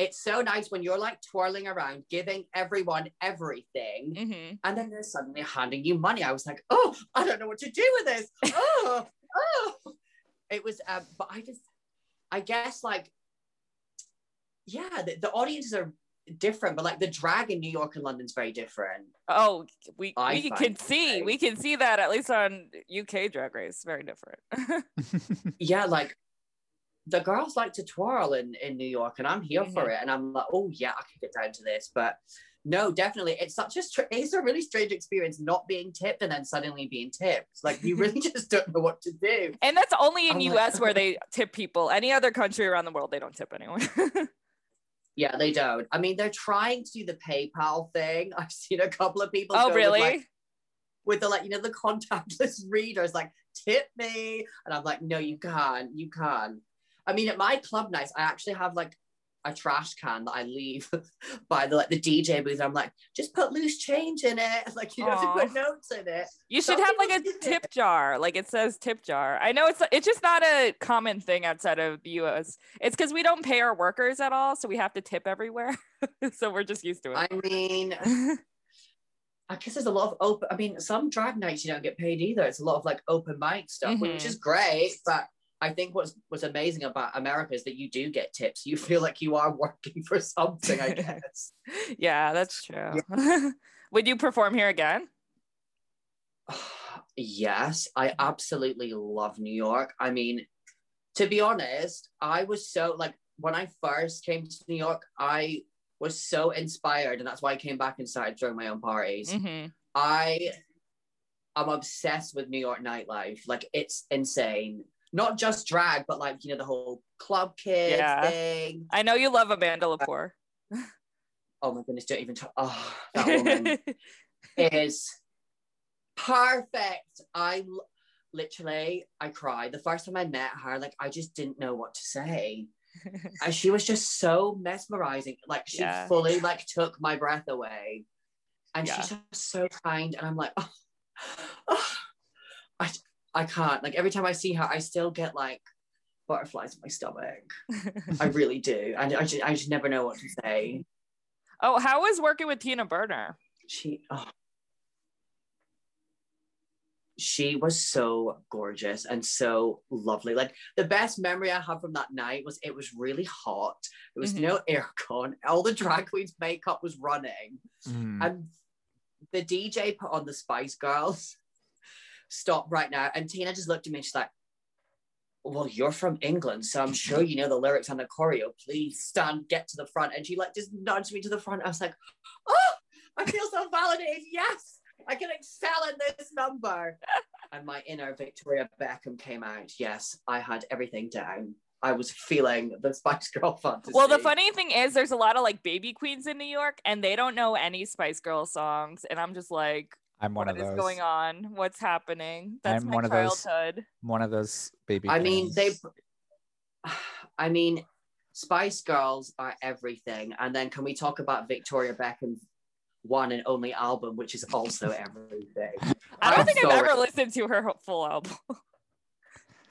Speaker 4: it's so nice when you're like twirling around, giving everyone everything,
Speaker 2: hmm
Speaker 4: and then they're suddenly handing you money. I was like, oh, I don't know what to do with this. Oh, oh. It was, um, but I just, I guess like, yeah, the, the audiences are different, but like the drag in New York and London's very different.
Speaker 2: Oh, we
Speaker 4: I
Speaker 2: we can see we can see that at least on UK Drag Race. Very different.
Speaker 4: Yeah, like the girls like to twirl in, in New York, and I'm here for
Speaker 2: Mhm.
Speaker 4: it. And I'm like, oh yeah, I can get down to this. But no, definitely, it's such a str- it's a really strange experience not being tipped and then suddenly being tipped. Like you really just don't know what to do.
Speaker 2: and that's only in
Speaker 4: I'm like-
Speaker 2: US where they tip people. Any other country around the world, they don't tip anyone.
Speaker 4: Yeah, they don't. I mean, they're trying to do the PayPal thing. I've seen a couple of people.
Speaker 2: oh,
Speaker 4: go with,
Speaker 2: really?
Speaker 4: like, with the like you know the contactless readers like tip me and i'm like no you can't you can't i mean at my club nights i actually have like a trash can that i leave by the like the dj booth i'm like just put loose change in it like you to put notes in it
Speaker 2: You should have like a tip jar. Like it says tip jar. I know it's it's just not a common thing outside of the US. It's because we don't pay our workers at all, so we have to tip everywhere. so we're just used to it.
Speaker 4: i mean i guess there's a lot of open i mean some drag nights you don't get paid either it's a lot of like open mic stuff which
Speaker 2: Mhm.
Speaker 4: is great but I think what's what's amazing about America is that you do get tips. You feel like you are working for something, I guess.
Speaker 2: yeah, that's true. Would you perform here again?
Speaker 4: yes, I absolutely love New York. I mean, to be honest, I was so like when I first came to New York, I was so inspired, and that's why I came back and started throwing my own parties.
Speaker 2: hmm
Speaker 4: I am obsessed with New York nightlife. Like it's insane. Not just drag, but like you know the whole club kid
Speaker 2: Yeah.
Speaker 4: thing.
Speaker 2: I know you love Amanda Lepore.
Speaker 4: Oh my goodness! Don't even talk. Oh, that woman is perfect. I literally I cried the first time I met her. Like I just didn't know what to say. And she was just so mesmerizing. Like she
Speaker 2: Yeah.
Speaker 4: fully like took my breath away. And
Speaker 2: Yeah.
Speaker 4: she's just so kind. And I'm like, oh, oh, I I can't. Like every time I see her, I still get like butterflies in my stomach. I really do. And I just I just never know what to say.
Speaker 2: oh, how was working with Tina Burner?
Speaker 4: She oh. She was so gorgeous and so lovely. Like the best memory I have from that night was it was really hot. There was
Speaker 2: Mhm.
Speaker 4: no aircon. All the drag queens' makeup was running.
Speaker 3: Mm.
Speaker 4: And the DJ put on the Spice Girls. Stop right now. And Tina just looked at me and she's like, Well, you're from England, so I'm sure you know the lyrics on the choreo. Please stand, get to the front. And she like just nudged me to the front. I was like, Oh, I feel so validated. Yes, I can excel in this number. And my inner Victoria Beckham came out. Yes, I had everything down. I was feeling the Spice Girl fantasy.
Speaker 2: Well, the funny thing is, there's a lot of like baby queens in New York, and they don't know any Spice Girl songs, and I'm just like,
Speaker 3: I'm one
Speaker 2: what
Speaker 3: of
Speaker 2: is
Speaker 3: those.
Speaker 2: going on? What's happening? That's
Speaker 3: I'm
Speaker 2: my
Speaker 3: one of those-
Speaker 2: childhood.
Speaker 3: One of those baby.
Speaker 4: I mean, they. I mean, Spice Girls are everything, and then can we talk about Victoria Beckham's one and only album, which is also everything?
Speaker 2: I don't
Speaker 4: I'm
Speaker 2: think I've ever listened to her full album.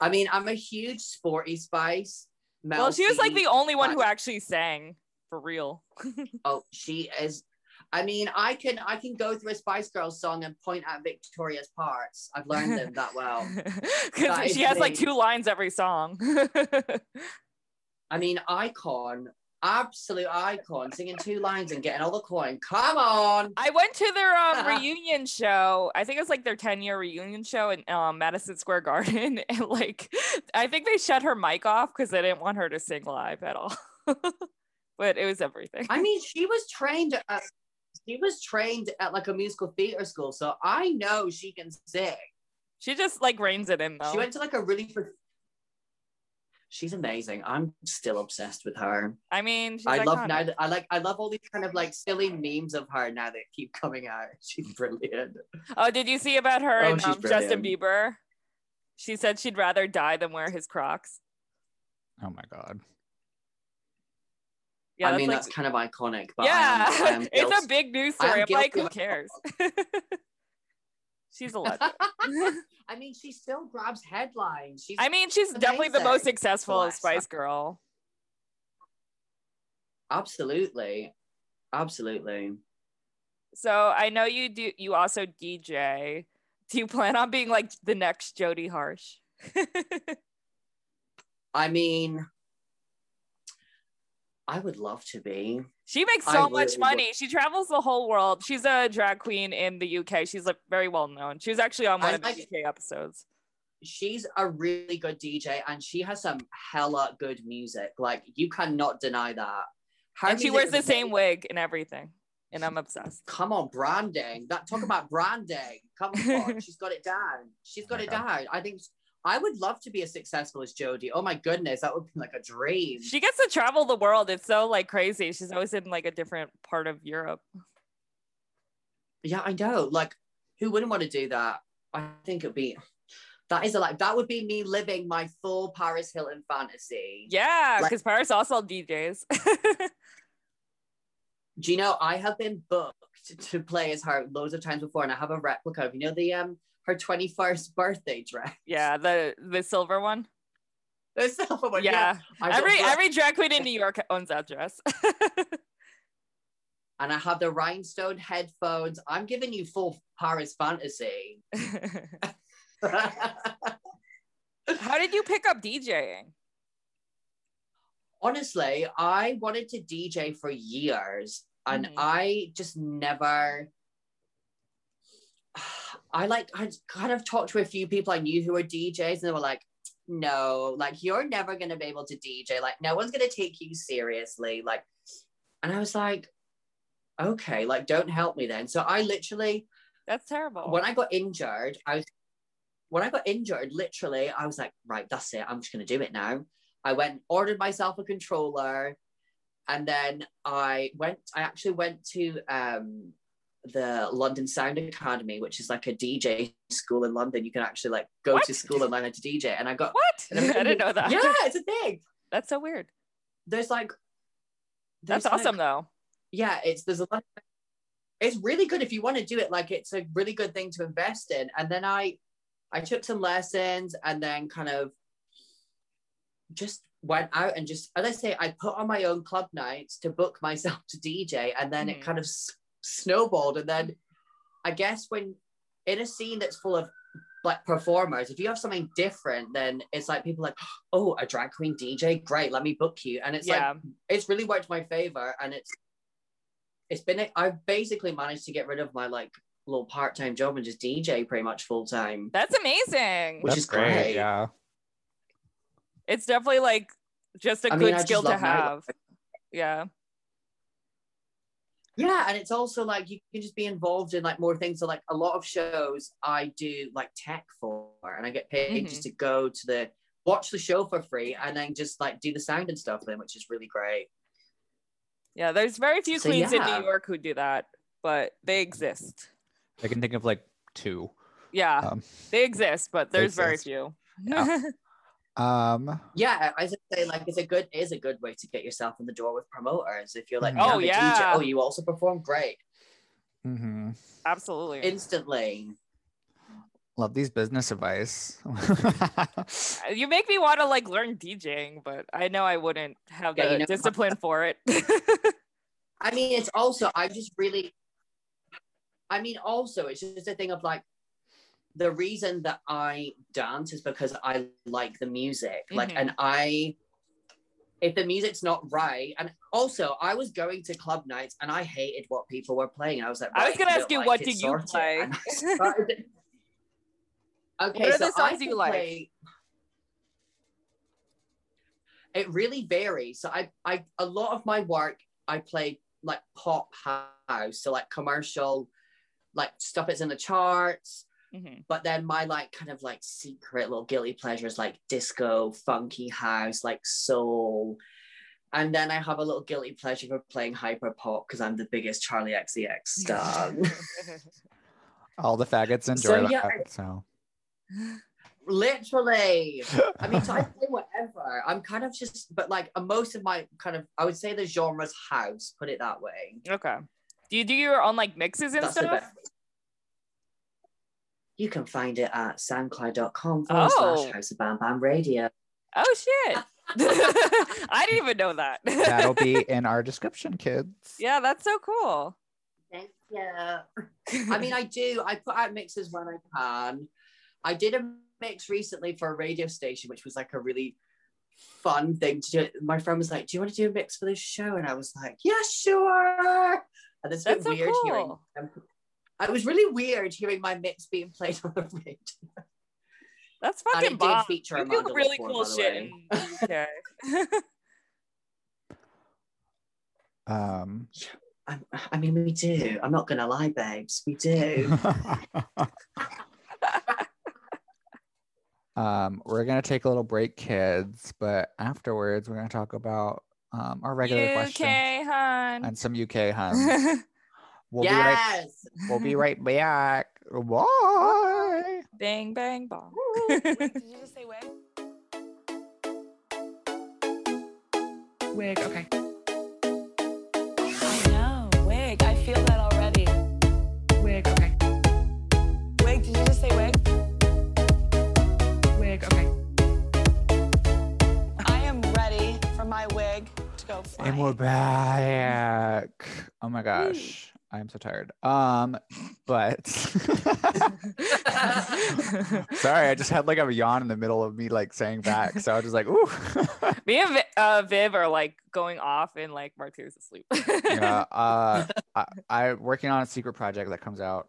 Speaker 4: I mean, I'm a huge sporty Spice. Mel
Speaker 2: well, she was like the only one who actually sang for real.
Speaker 4: Oh, she is. I mean, I can I can go through a Spice Girls song and point at Victoria's parts. I've learned them that well. That
Speaker 2: she has like two lines every song.
Speaker 4: I mean, icon, absolute icon, singing two lines and getting all the coin. Come on.
Speaker 2: I went to their um, reunion show. I think it was like their 10 year reunion show in um, Madison Square Garden. And like, I think they shut her mic off because they didn't want her to sing live at all. but it was everything.
Speaker 4: I mean, she was trained at she was trained at like a musical theater school, so I know she can sing.
Speaker 2: She just like reins it in though.
Speaker 4: She went to like a really pro- She's amazing. I'm still obsessed with her.
Speaker 2: I mean, she's
Speaker 4: I love now that I like I love all these kind of like silly memes of her now that keep coming out. She's brilliant.
Speaker 2: Oh, did you see about her
Speaker 4: Oh,
Speaker 2: and um, Justin. Bieber? She said she'd rather die than wear his Crocs.
Speaker 3: Oh my god.
Speaker 2: Yeah,
Speaker 4: I
Speaker 2: that's
Speaker 4: mean
Speaker 2: like,
Speaker 4: that's kind of iconic, but
Speaker 2: yeah,
Speaker 4: I am, I am
Speaker 2: it's a big news story. I'm like, who cares? She's a legend.
Speaker 4: I mean, she still grabs headlines. She's
Speaker 2: I mean, she's definitely the most successful. Spice Girl.
Speaker 4: absolutely, absolutely.
Speaker 2: So I know you do. You also DJ. Do you plan on being like the next Jodie Harsh?
Speaker 4: I mean, I would love to be.
Speaker 2: she makes
Speaker 4: I
Speaker 2: so much
Speaker 4: really
Speaker 2: money. She travels the whole world. She's a drag queen in the UK. She's like very well known. She was actually on one
Speaker 4: I
Speaker 2: of the
Speaker 4: like-
Speaker 2: UK episodes.
Speaker 4: She's a really good DJ and she has some hella good music. Like you cannot deny that. Her
Speaker 2: and she wears the same wig and everything. And I'm obsessed.
Speaker 4: Come on, branding. That talk about branding. Come on, she's got it down. She's got
Speaker 3: my
Speaker 4: it
Speaker 3: God.
Speaker 4: down. I think I would love to be as successful as Jodie. Oh my goodness, that would be like a dream.
Speaker 2: She gets to travel the world. It's so like crazy. She's always in like a different part of Europe.
Speaker 4: Yeah, I know. Like, who wouldn't want to do that? I think it'd be that is a like that would be me living my full Paris Hilton fantasy.
Speaker 2: Yeah,
Speaker 4: Like-
Speaker 2: because Paris also DJs.
Speaker 4: Do you know I have been booked to play as her loads of times before, and I have a replica of you know the um her twenty first birthday dress.
Speaker 2: yeah, the the silver one.
Speaker 4: The silver one,
Speaker 2: yeah.
Speaker 4: Got
Speaker 2: Every every drag queen in New York owns that dress.
Speaker 4: and I have the rhinestone headphones. I'm giving you full Paris fantasy.
Speaker 2: How did you pick up DJing?
Speaker 4: Honestly, I wanted to DJ for years and
Speaker 2: Mhm.
Speaker 4: I just never. I like, I kind of talked to a few people I knew who were DJs and they were like, no, like you're never going to be able to DJ. Like, no one's going to take you seriously. Like, and I was like, okay, like, don't help me then. So I literally,
Speaker 2: That's terrible.
Speaker 4: when I got injured, I was when I got injured, literally, I was like, right, that's it. I'm just gonna do it now. I went, ordered myself a controller, and then I went, I actually went to um the London Sound Academy, which is like a DJ school in London. You can actually like go
Speaker 2: What?
Speaker 4: to school and learn how to DJ. And I got
Speaker 2: what?
Speaker 4: and
Speaker 2: I didn't know that.
Speaker 4: Yeah, it's a thing.
Speaker 2: That's so weird.
Speaker 4: There's like
Speaker 2: That's
Speaker 4: there's, like-
Speaker 2: awesome though.
Speaker 4: yeah, it's there's a lot. It's really good if you want to do it. Like it's a really good thing to invest in. And then I, I took some lessons and then kind of just went out and just, as I say, I put on my own club nights to book myself to DJ, and then
Speaker 2: Mhm.
Speaker 4: it kind of snowballed. And then I guess when in a scene that's full of like performers, if you have something different, then it's like people like, oh, a drag queen DJ, great, let me book you. And it's
Speaker 2: Yeah.
Speaker 4: like it's really worked my favor and it's it's been i've basically managed to get rid of my like little part-time job and just dj pretty much full-time
Speaker 2: That's amazing.
Speaker 4: Which
Speaker 3: That's
Speaker 4: is great.
Speaker 3: Yeah.
Speaker 2: It's definitely like just a
Speaker 4: I
Speaker 2: good
Speaker 4: I just
Speaker 2: skill to have. Yeah.
Speaker 4: Yeah and it's also like you can just be involved in like more things so like a lot of shows i do like tech for and i get paid just to go to the watch the show for free and then just like do the sound and stuff then which is really great
Speaker 2: Yeah. There's very few
Speaker 4: So,
Speaker 2: queens in. New York who do that, but they exist.
Speaker 3: I can think of like two.
Speaker 2: Yeah.
Speaker 3: Um,
Speaker 2: they exist, but
Speaker 3: they
Speaker 2: there's very few.
Speaker 3: Yeah. um,
Speaker 4: yeah as i say like it's a good is a good way to get yourself in the door with promoters if you're like
Speaker 3: Mhm.
Speaker 2: Oh, yeah.
Speaker 4: DJ. oh you also perform great
Speaker 3: mm-hmm.
Speaker 2: Absolutely.
Speaker 4: instantly
Speaker 3: Love these business advice.
Speaker 2: you make me want to like learn DJing, but I know I wouldn't have
Speaker 4: Yeah,
Speaker 2: the
Speaker 4: you know-
Speaker 2: discipline for it.
Speaker 4: I mean, it's also, I just really, I mean, also, it's just a thing of like, the reason that I dance is because I like the music. Like,
Speaker 2: Mhm.
Speaker 4: and I, if the music's not right, and also I was going to club nights and I hated what people were playing. I was like,
Speaker 2: I was gonna ask you,
Speaker 4: like
Speaker 2: what do you play?
Speaker 4: Started- okay,
Speaker 2: What are
Speaker 4: so
Speaker 2: the songs
Speaker 4: I
Speaker 2: you like?
Speaker 4: play- It really varies. So I, I, a lot of my work, I play like pop house, so like commercial, like stuff that's in the charts.
Speaker 2: Mhm.
Speaker 4: But then my like kind of like secret little guilty pleasures like disco, funky house, like soul. And then I have a little guilty pleasure for playing hyper pop because I'm the biggest Charli XCX star.
Speaker 3: All the faggots enjoy
Speaker 4: So,
Speaker 3: that.
Speaker 4: yeah,
Speaker 3: So
Speaker 4: Literally. I mean, so I play whatever. I'm kind of just, but like uh, most of my kind of, I would say the genre's house, put it that way.
Speaker 2: okay. Do you do your own like mixes and
Speaker 4: That's
Speaker 2: stuff?
Speaker 4: Best. You can find it at soundcloud.com forward
Speaker 2: Oh.
Speaker 4: slash House of Bam Bam Radio.
Speaker 2: Oh shit. I didn't even know that.
Speaker 3: that'll be in our description, kids.
Speaker 2: yeah, that's so cool.
Speaker 4: Thank you. I mean, I do. I put out mixes when I can. I did a mix recently for a radio station, which was like a really fun thing to do. My friend was like, "Do you want to do a mix for this show?" And I was like, "Yeah, sure." And it's
Speaker 2: That's
Speaker 4: been
Speaker 2: so
Speaker 4: weird hearing.
Speaker 2: cool.
Speaker 4: them- It was really weird hearing my mix being played on the radio.
Speaker 2: That's
Speaker 4: And
Speaker 2: fucking
Speaker 4: it did
Speaker 2: bomb.
Speaker 4: feature
Speaker 2: You do really
Speaker 4: Lepore,
Speaker 2: cool shit in the
Speaker 3: Um,
Speaker 4: I, I mean, we do. I'm not gonna lie, babes. We do.
Speaker 3: um, we're gonna take a little break, kids, but afterwards we're gonna talk about um our regular questions
Speaker 2: hun.
Speaker 3: and some UK huns. We'll be right.
Speaker 4: yes.
Speaker 3: We'll be right back. Bye.
Speaker 2: bang, bang, bong.
Speaker 1: Wait, did you just say wig? Wig, okay. I know, wig. I feel that already. Wig, okay. Wig, did you just say wig? Wig, okay. I am ready for my wig to go flying.
Speaker 3: And we're back. Oh my gosh, I'm so tired. Um, but sorry, I just had like a yawn in the middle of me like saying back, so I was just like, ooh.
Speaker 2: Me and Vi- uh, Viv are like going off and like Martu's asleep.
Speaker 3: yeah, uh, I, I'm working on a secret project that comes out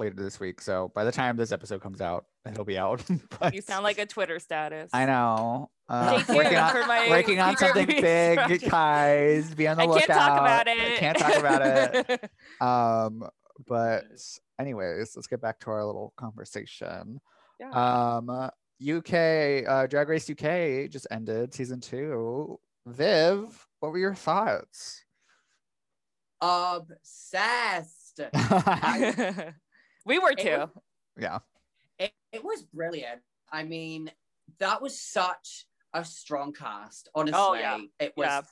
Speaker 3: later this week. So by the time this episode comes out, it'll be out. but
Speaker 2: you sound like a Twitter status.
Speaker 3: I know. Uh, working on
Speaker 2: my
Speaker 3: working on something big, guys. Be on the
Speaker 2: I
Speaker 3: lookout.
Speaker 2: can't talk about
Speaker 3: I
Speaker 2: it.
Speaker 3: can't talk about it. Um, but anyways, let's get back to our little conversation.
Speaker 2: Yeah.
Speaker 3: Um, UK uh, Drag Race UK just ended season two. Viv, what were your thoughts?
Speaker 4: Obsessed.
Speaker 2: we were
Speaker 4: It
Speaker 2: too.
Speaker 4: was-
Speaker 3: yeah,
Speaker 4: It, it was brilliant. I mean, that was such a strong cast. Honestly,
Speaker 2: Oh, yeah.
Speaker 4: it was.
Speaker 2: Yeah.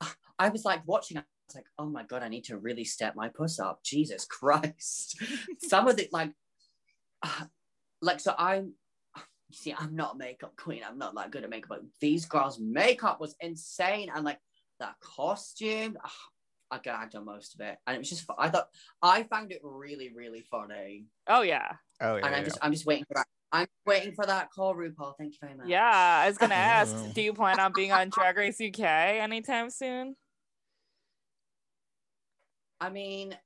Speaker 4: I was like watching. I was like, oh my god, I need to really step my puss up. Jesus Christ! Some of it, like, uh, like so. I'm. You see, I'm not a makeup queen. I'm not that good at makeup. But these girls' makeup was insane, and like that costume. ah, I gagged on most of it, and it was just. fu- I thought I found it really, really funny,
Speaker 2: Oh yeah.
Speaker 3: oh yeah.
Speaker 4: and I'm
Speaker 3: yeah.
Speaker 4: just, I'm just waiting for that. I'm waiting for that call, RuPaul. Thank you very much.
Speaker 2: Yeah. I was gonna oh. ask,
Speaker 3: Oh.
Speaker 2: do you plan on being on Drag Race UK anytime soon?
Speaker 4: I mean,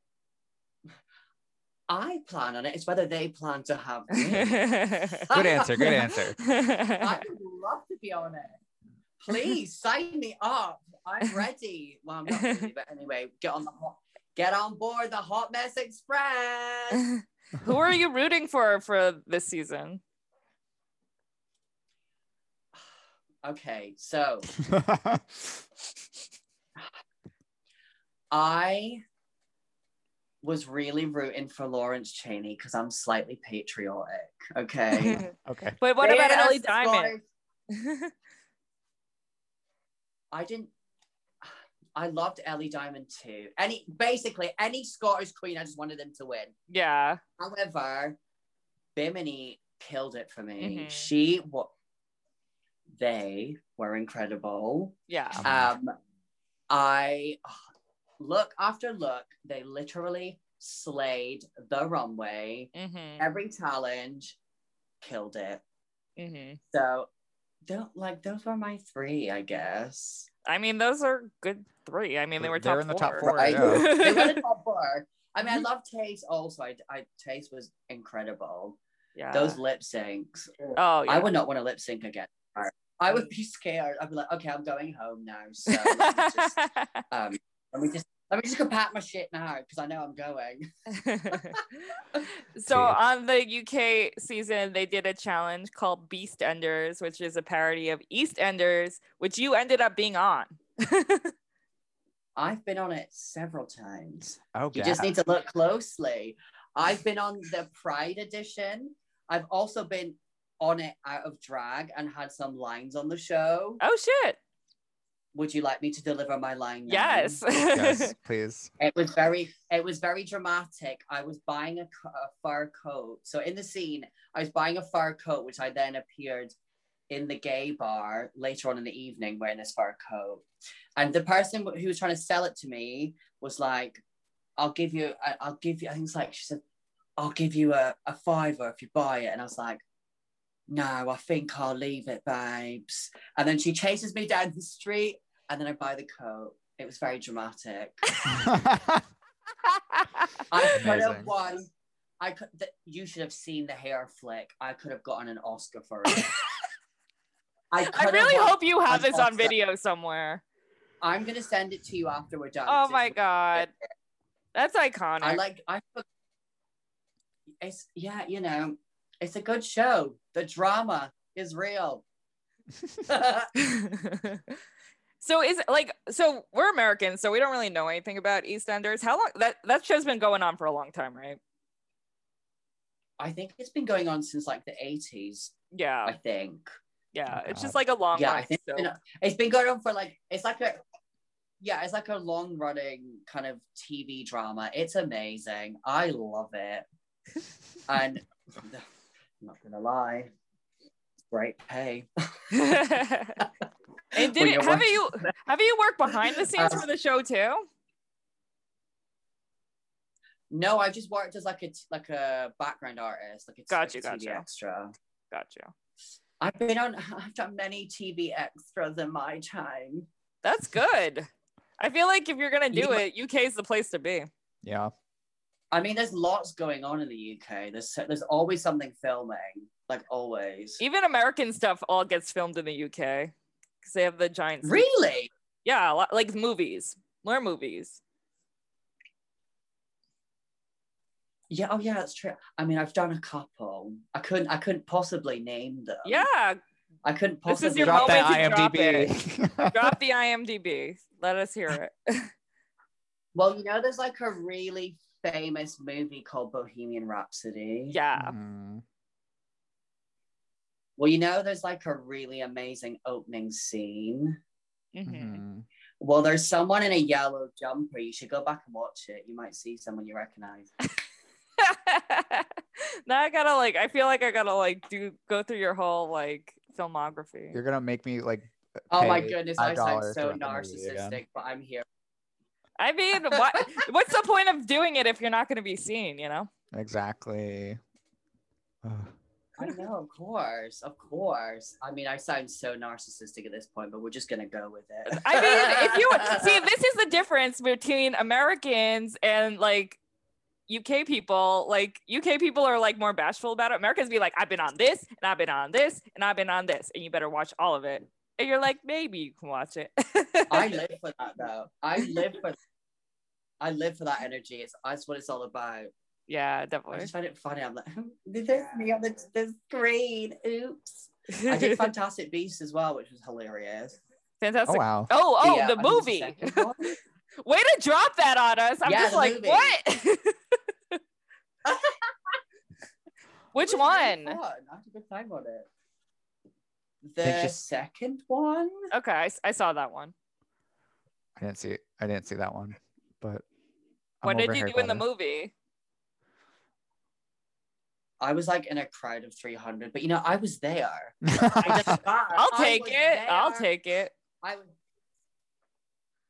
Speaker 4: I plan on it. It's whether they plan to have me.
Speaker 3: Good answer. Good answer.
Speaker 4: I would love to be on it. Please sign me up. I'm ready. Well, I'm not ready, but anyway, get on the hot, get on board the Hot Mess Express.
Speaker 2: Who are you rooting for for this season?
Speaker 4: Okay, so I was really rooting for Lawrence Chaney because I'm slightly patriotic. Okay.
Speaker 3: okay.
Speaker 2: but what about
Speaker 4: They
Speaker 2: Ellie Diamond?
Speaker 4: I didn't. I loved Ellie Diamond too. Any basically any Scottish queen, I just wanted them to win.
Speaker 2: yeah.
Speaker 4: However, Bimini killed it for me.
Speaker 2: Mhm.
Speaker 4: She what they were incredible.
Speaker 2: Yeah.
Speaker 4: Um, I look after look, they literally slayed the runway.
Speaker 2: Mm-hmm.
Speaker 4: Every challenge killed it.
Speaker 2: Mm-hmm.
Speaker 4: So, don't like those were my three, I guess.
Speaker 2: I mean, those are good three. I mean, they were
Speaker 3: They're
Speaker 2: top
Speaker 3: in the
Speaker 2: four.
Speaker 3: top four,
Speaker 4: Right.
Speaker 3: yeah.
Speaker 4: they were the top four. I mean, I love Tayce also. I, I Tayce was incredible.
Speaker 2: yeah.
Speaker 4: Those lip syncs.
Speaker 2: Oh yeah.
Speaker 4: I would not want to lip sync again. I would be scared. I'd be like, okay, I'm going home now. So let me just, um, let me just let me just go pack my shit now because I know I'm going.
Speaker 2: so
Speaker 3: Tea.
Speaker 2: on the UK season, they did a challenge called Beast Enders, which is a parody of EastEnders, which you ended up being on.
Speaker 4: I've been on it several times.
Speaker 3: Oh,
Speaker 4: You just need to look closely. I've been on the Pride edition. I've also been on it out of drag and had some lines on the show.
Speaker 2: oh shit!
Speaker 4: Would you like me to deliver my line? now?
Speaker 2: Yes.
Speaker 3: yes, please.
Speaker 4: It was very, it was very dramatic. I was buying a, a fur coat. So in the scene, I was buying a fur coat, which I then appeared in the gay bar later on in the evening wearing this fur coat. And the person who was trying to sell it to me was like, "I'll give you, I- I'll give you." I think it's like she said, "I'll give you a, a fiver if you buy it." And I was like, "No, I think I'll leave it, babes." And then she chases me down the street, and then I buy the coat. It was very dramatic. I could have won. I could. Th- you should have seen the hair flick. I could have gotten an Oscar for it. I,
Speaker 2: I really hope you have
Speaker 4: an
Speaker 2: this on video somewhere.
Speaker 4: I'm gonna send it to you after we're done.
Speaker 2: Oh
Speaker 4: 'cause
Speaker 2: my god, that's iconic.
Speaker 4: I like. I. It's yeah, you know, it's a good show. The drama is real.
Speaker 2: so is it like so we're Americans, so we don't really know anything about EastEnders. How long that that show's been going on for a long time, right?
Speaker 4: I think it's been going on since like the 80s.
Speaker 2: Yeah,
Speaker 4: I think.
Speaker 2: yeah.
Speaker 3: Oh,
Speaker 2: it's just like a long
Speaker 4: yeah,
Speaker 2: run.
Speaker 4: I think
Speaker 2: so-
Speaker 4: it's been, it's been going on for like it's like a yeah, it's like a long running kind of TV drama. It's amazing. I love it. And I'm not gonna lie, it's great pay.
Speaker 2: and did it have
Speaker 4: watching-
Speaker 2: you have you worked behind the scenes
Speaker 4: Uh,
Speaker 2: for the show too?
Speaker 4: No, I just worked as like a t- like a background artist, like a, t-
Speaker 2: Gotcha,
Speaker 4: like a TV
Speaker 2: gotcha.
Speaker 4: extra.
Speaker 2: Gotcha.
Speaker 4: I've been on. I've done many TV extras in my time.
Speaker 2: That's good. I feel like if you're gonna do
Speaker 4: Yeah.
Speaker 2: it, UK is the place to be.
Speaker 3: Yeah.
Speaker 4: I mean, there's lots going on in the UK. There's there's always something filming, like always.
Speaker 2: Even American stuff all gets filmed in the UK because they have the giant. studios.
Speaker 4: Really?
Speaker 2: Yeah, a lot- like movies. More movies.
Speaker 4: Yeah. Oh, yeah. That's true. I mean, I've done a couple. I couldn't. I couldn't possibly name them.
Speaker 2: Yeah,
Speaker 4: I couldn't
Speaker 2: This is
Speaker 4: possibly.
Speaker 2: your
Speaker 3: Drop that
Speaker 2: moment to drop
Speaker 3: IMDb.
Speaker 2: drop the IMDb. Let us hear it.
Speaker 4: Well, you know, there's like a really famous movie called Bohemian Rhapsody.
Speaker 2: yeah.
Speaker 3: Mhm.
Speaker 4: Well, you know, there's like a really amazing opening scene.
Speaker 2: Mhm.
Speaker 3: Mhm.
Speaker 4: Well, there's someone in a yellow jumper. You should go back and watch it. You might see someone you recognize.
Speaker 2: now I gotta like. I feel like I gotta like do go through your whole like filmography.
Speaker 3: You're gonna make me like.
Speaker 4: Oh my goodness, I sound so
Speaker 3: rent the movie again.
Speaker 4: narcissistic, but I'm here.
Speaker 2: I mean, what what's the point of doing it if you're not gonna be seen? You know.
Speaker 3: Exactly.
Speaker 4: I know, of course, of course. I mean, I sound so narcissistic at this point, but we're just gonna go with it.
Speaker 2: I mean, if you see, this is the difference between Americans and like UK people. Like UK people are like more bashful about it. Americans be like, I've been on this, and I've been on this, and I've been on this, and you better watch all of it. And you're like, maybe you can watch it.
Speaker 4: I live for that though. I live for. I live for that energy. It's that's what it's all about.
Speaker 2: Yeah, definitely.
Speaker 4: I just find it funny. I'm like, there's me on the, the screen. Oops. I did Fantastic Beasts as well, which was hilarious.
Speaker 3: Oh
Speaker 2: Fantastic.
Speaker 3: wow.
Speaker 2: Oh, oh,
Speaker 4: uh,
Speaker 2: the movie.
Speaker 4: second one.
Speaker 2: Way to drop that on us. I'm
Speaker 4: Yeah,
Speaker 2: just like,
Speaker 4: movie.
Speaker 2: what? Which
Speaker 4: It was really
Speaker 2: one?
Speaker 4: fun. I had a good time on it. The
Speaker 3: just-
Speaker 4: second one.
Speaker 2: Okay, I saw that one.
Speaker 3: I didn't see. I didn't see that one. But. I'm
Speaker 2: What did you
Speaker 3: Harry
Speaker 2: do in the
Speaker 3: Potter.
Speaker 2: movie?
Speaker 4: I was like in a crowd of 300, but you know, I was there. I just-
Speaker 2: I'll
Speaker 4: I
Speaker 2: take
Speaker 4: was
Speaker 2: it. I'll take it.
Speaker 4: I was.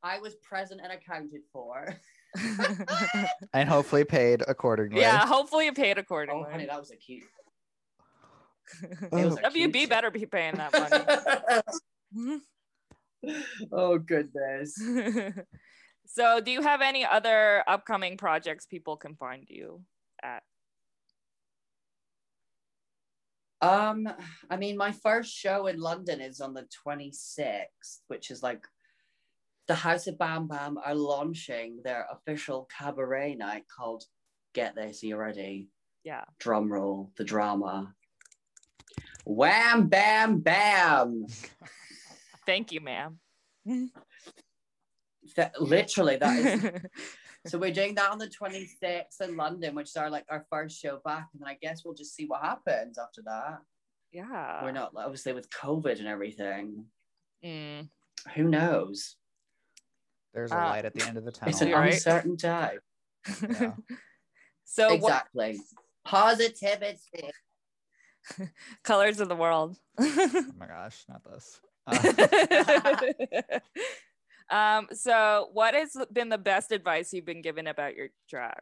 Speaker 4: I was present and accounted for.
Speaker 3: and hopefully paid accordingly.
Speaker 2: yeah, hopefully you paid
Speaker 4: Oh,
Speaker 2: accordingly.
Speaker 4: honey, that was a cute. Oh. it was a
Speaker 2: WB
Speaker 4: cute
Speaker 2: better be paying that money.
Speaker 4: oh goodness.
Speaker 2: so, do you have any other upcoming projects people can find you at?
Speaker 4: Um, I mean, my first show in London is on the 26th, which is like the House of Bam Bam are launching their official cabaret night called Get This, Are You Ready?
Speaker 2: Yeah.
Speaker 4: Drum roll, the drama. Wham, bam, bam.
Speaker 2: Thank you, ma'am.
Speaker 4: That, literally, that is. so we're doing that on the 26th in London, which is our like our first show back, and then I guess we'll just see what happens after that.
Speaker 2: yeah.
Speaker 4: We're not obviously with COVID and everything.
Speaker 2: Mm.
Speaker 4: Who knows?
Speaker 3: There's a
Speaker 2: Uh,
Speaker 3: light at the end of the tunnel.
Speaker 4: It's an
Speaker 2: right.
Speaker 4: uncertain time.
Speaker 3: Yeah.
Speaker 2: so, what
Speaker 4: exactly. Positivity.
Speaker 2: colors of the world?
Speaker 3: oh my gosh, not this. Uh,
Speaker 2: um, so what has been the best advice you've been given about your drag?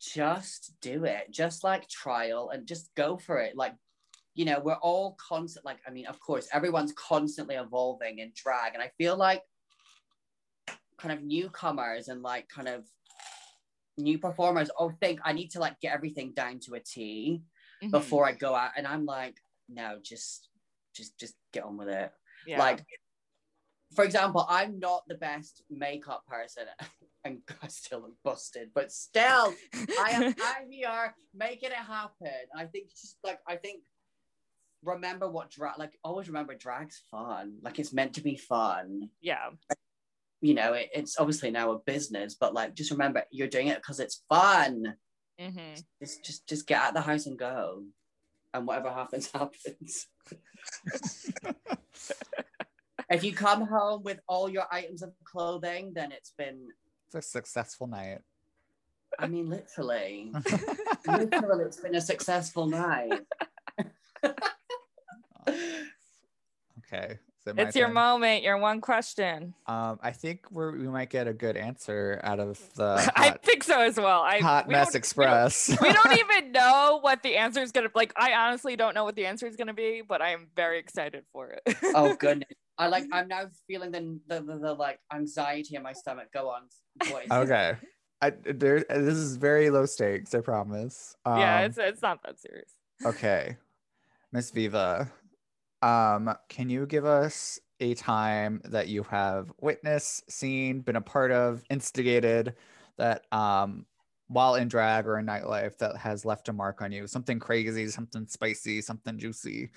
Speaker 4: Just do it. Just like trial and just go for it. Like, you know, we're all constant. Like, I mean, of course, everyone's constantly evolving in drag, and I feel like kind of newcomers and like kind of new performers all think I need to like get everything down to a T.
Speaker 2: Mhm.
Speaker 4: before I go out, and I'm like, no, just, just, just get on with it.
Speaker 2: Yeah.
Speaker 4: Like, for example, I'm not the best makeup person, and I still look busted, but still, I am. I'm here making it happen. I think just like I think. Remember what drag like always remember drag's fun. Like it's meant to be fun.
Speaker 2: yeah.
Speaker 4: You know, it, it's obviously now a business, but like just remember you're doing it because it's fun.
Speaker 2: hmm
Speaker 4: Just just just get out of the house and go. And whatever happens, happens. if you come home with all your items of clothing, then it's been
Speaker 3: it's a successful night.
Speaker 4: I mean literally. literally it's been a successful night.
Speaker 3: okay. Is it
Speaker 2: It's your
Speaker 3: turn?
Speaker 2: moment. Your one question.
Speaker 3: Um, I think we're, we might get a good answer out of the
Speaker 2: I think so as well. I
Speaker 3: hot
Speaker 2: we don't-
Speaker 3: mess
Speaker 2: we don't-
Speaker 3: express.
Speaker 2: we don't even know what the answer is gonna like. I honestly don't know what the answer is gonna be, but I am very excited for it.
Speaker 4: oh goodness. I like I'm now feeling the the, the, the like anxiety in my stomach. Go on, boys.
Speaker 3: okay. I, there, this is very low stakes. I promise.
Speaker 2: yeah,
Speaker 3: Um,
Speaker 2: it's it's not that serious.
Speaker 3: Okay. Miss Viva, um, can you give us a time that you have witnessed, seen, been a part of, instigated that um while in drag or in nightlife that has left a mark on you? Something crazy, something spicy, something juicy.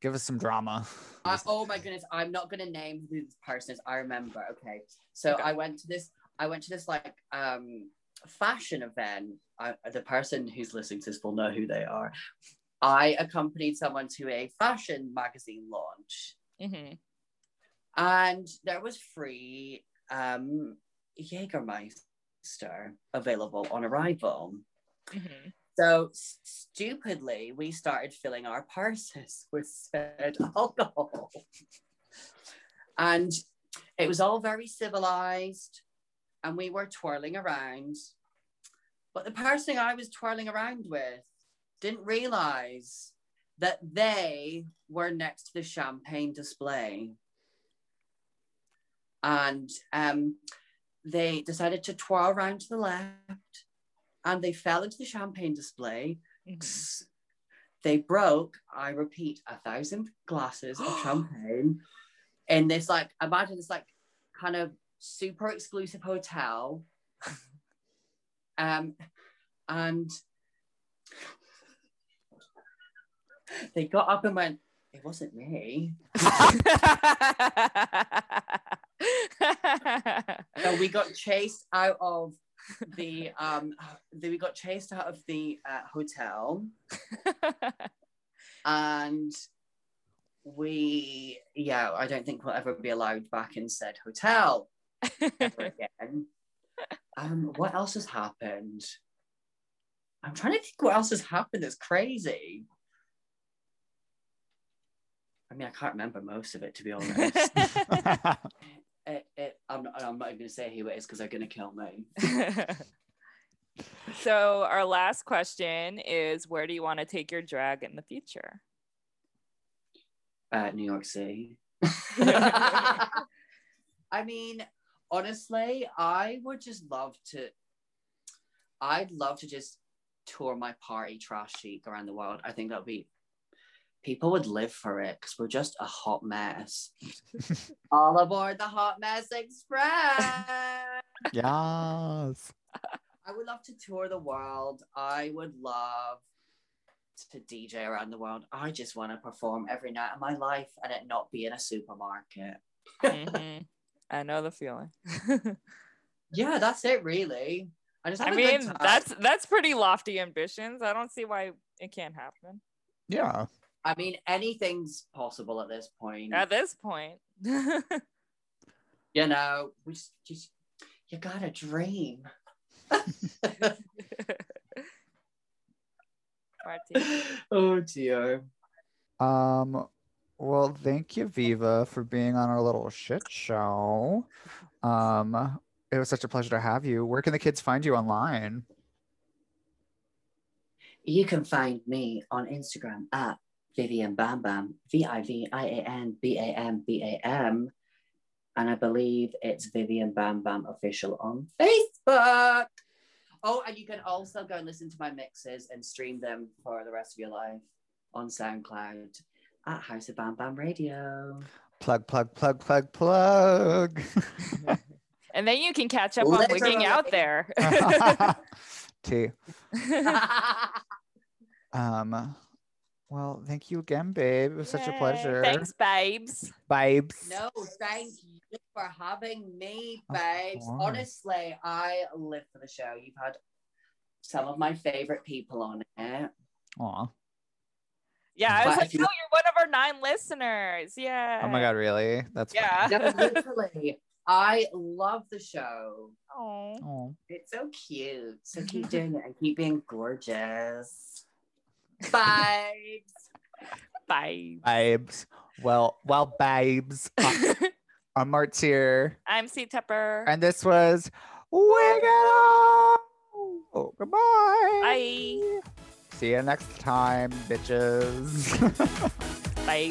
Speaker 3: Give us some drama.
Speaker 4: I, oh my goodness, I'm not gonna name who this person is. I remember. Okay, so
Speaker 2: Okay.
Speaker 4: I went to this. I went to this like um fashion event. I, the person who's listening to this will know who they are. I accompanied someone to a fashion magazine launch,
Speaker 2: hmm
Speaker 4: and there was free um Jägermeister available on arrival.
Speaker 2: hmm
Speaker 4: So stupidly, we started filling our purses with said alcohol. And it was all very civilized, and we were twirling around. But the person I was twirling around with didn't realize that they were next to the champagne display. And um, they decided to twirl around to the left and they fell into the champagne display.
Speaker 2: Mhm.
Speaker 4: They broke, I repeat, a thousand glasses of champagne in this, like, imagine this, like, kind of super exclusive hotel. Um, and they got up and went, It wasn't me. So we got chased out of the um the, we got chased out of the uh, hotel. And we yeah i don't think we'll ever be allowed back in said hotel ever again. Um what else has happened? I'm trying to think what else has happened that's crazy i mean i can't remember most of it to be honest it, it, I'm, not, I'm not even going to say who it is because they're going to kill me
Speaker 2: so our last question is where do you want to take your drag in the future
Speaker 4: uh, New York City. I mean, honestly, I would just love to. I'd love to just tour my party trash chic around the world. I think that would be. People would live for it because we're just a hot mess. All aboard the Hot Mess Express.
Speaker 3: yes.
Speaker 4: I would love to tour the world. I would love to DJ around the world. I just want to perform every night of my life and it not be in a supermarket.
Speaker 2: Mhm. i know the feeling
Speaker 4: Yeah, that's it really. I just have
Speaker 2: i
Speaker 4: a good
Speaker 2: mean that's that's pretty lofty ambitions i don't see why it can't happen
Speaker 3: Yeah.
Speaker 4: I mean anything's possible at this point.
Speaker 2: at this point
Speaker 4: you know, we just, just you gotta dream. Oh dear.
Speaker 3: Um, well, thank you, Viva, for being on our little shit show. Um, it was such a pleasure to have you. Where can the kids find you online?
Speaker 4: You can find me on Instagram at Vivian Bam Bam, V I V I A N B A M B A M. And I believe it's Vivian Bam Bam official on Facebook. Oh, and you can also go and listen to my mixes and stream them for the rest of your life on SoundCloud at House of Bam Bam Radio.
Speaker 3: Plug, plug, plug, plug, plug.
Speaker 2: and then you can catch up on wigging out there
Speaker 3: T. Um, well, thank you again, babe. It was such a pleasure.
Speaker 2: thanks babes
Speaker 3: Babes.
Speaker 4: No, thank you for having me,
Speaker 3: Of
Speaker 4: babes. Honestly, I live for the show. You've had some of my favorite people on it.
Speaker 3: Aw.
Speaker 2: yeah i was
Speaker 4: But
Speaker 2: like
Speaker 4: if you-
Speaker 2: oh you're one of our nine listeners yeah
Speaker 3: Oh my god, really? That's
Speaker 2: Yeah.
Speaker 4: No, literally, I love the show.
Speaker 2: Oh.
Speaker 4: It's so cute. So keep doing it and keep being gorgeous. Bye.
Speaker 2: bye
Speaker 3: Babes. Well, well, babes. I- uh, I'm here.
Speaker 5: I'm C Tepper.
Speaker 3: and this was Wiggle. Oh, goodbye.
Speaker 5: Bye.
Speaker 3: See you next time, bitches.
Speaker 5: Bye.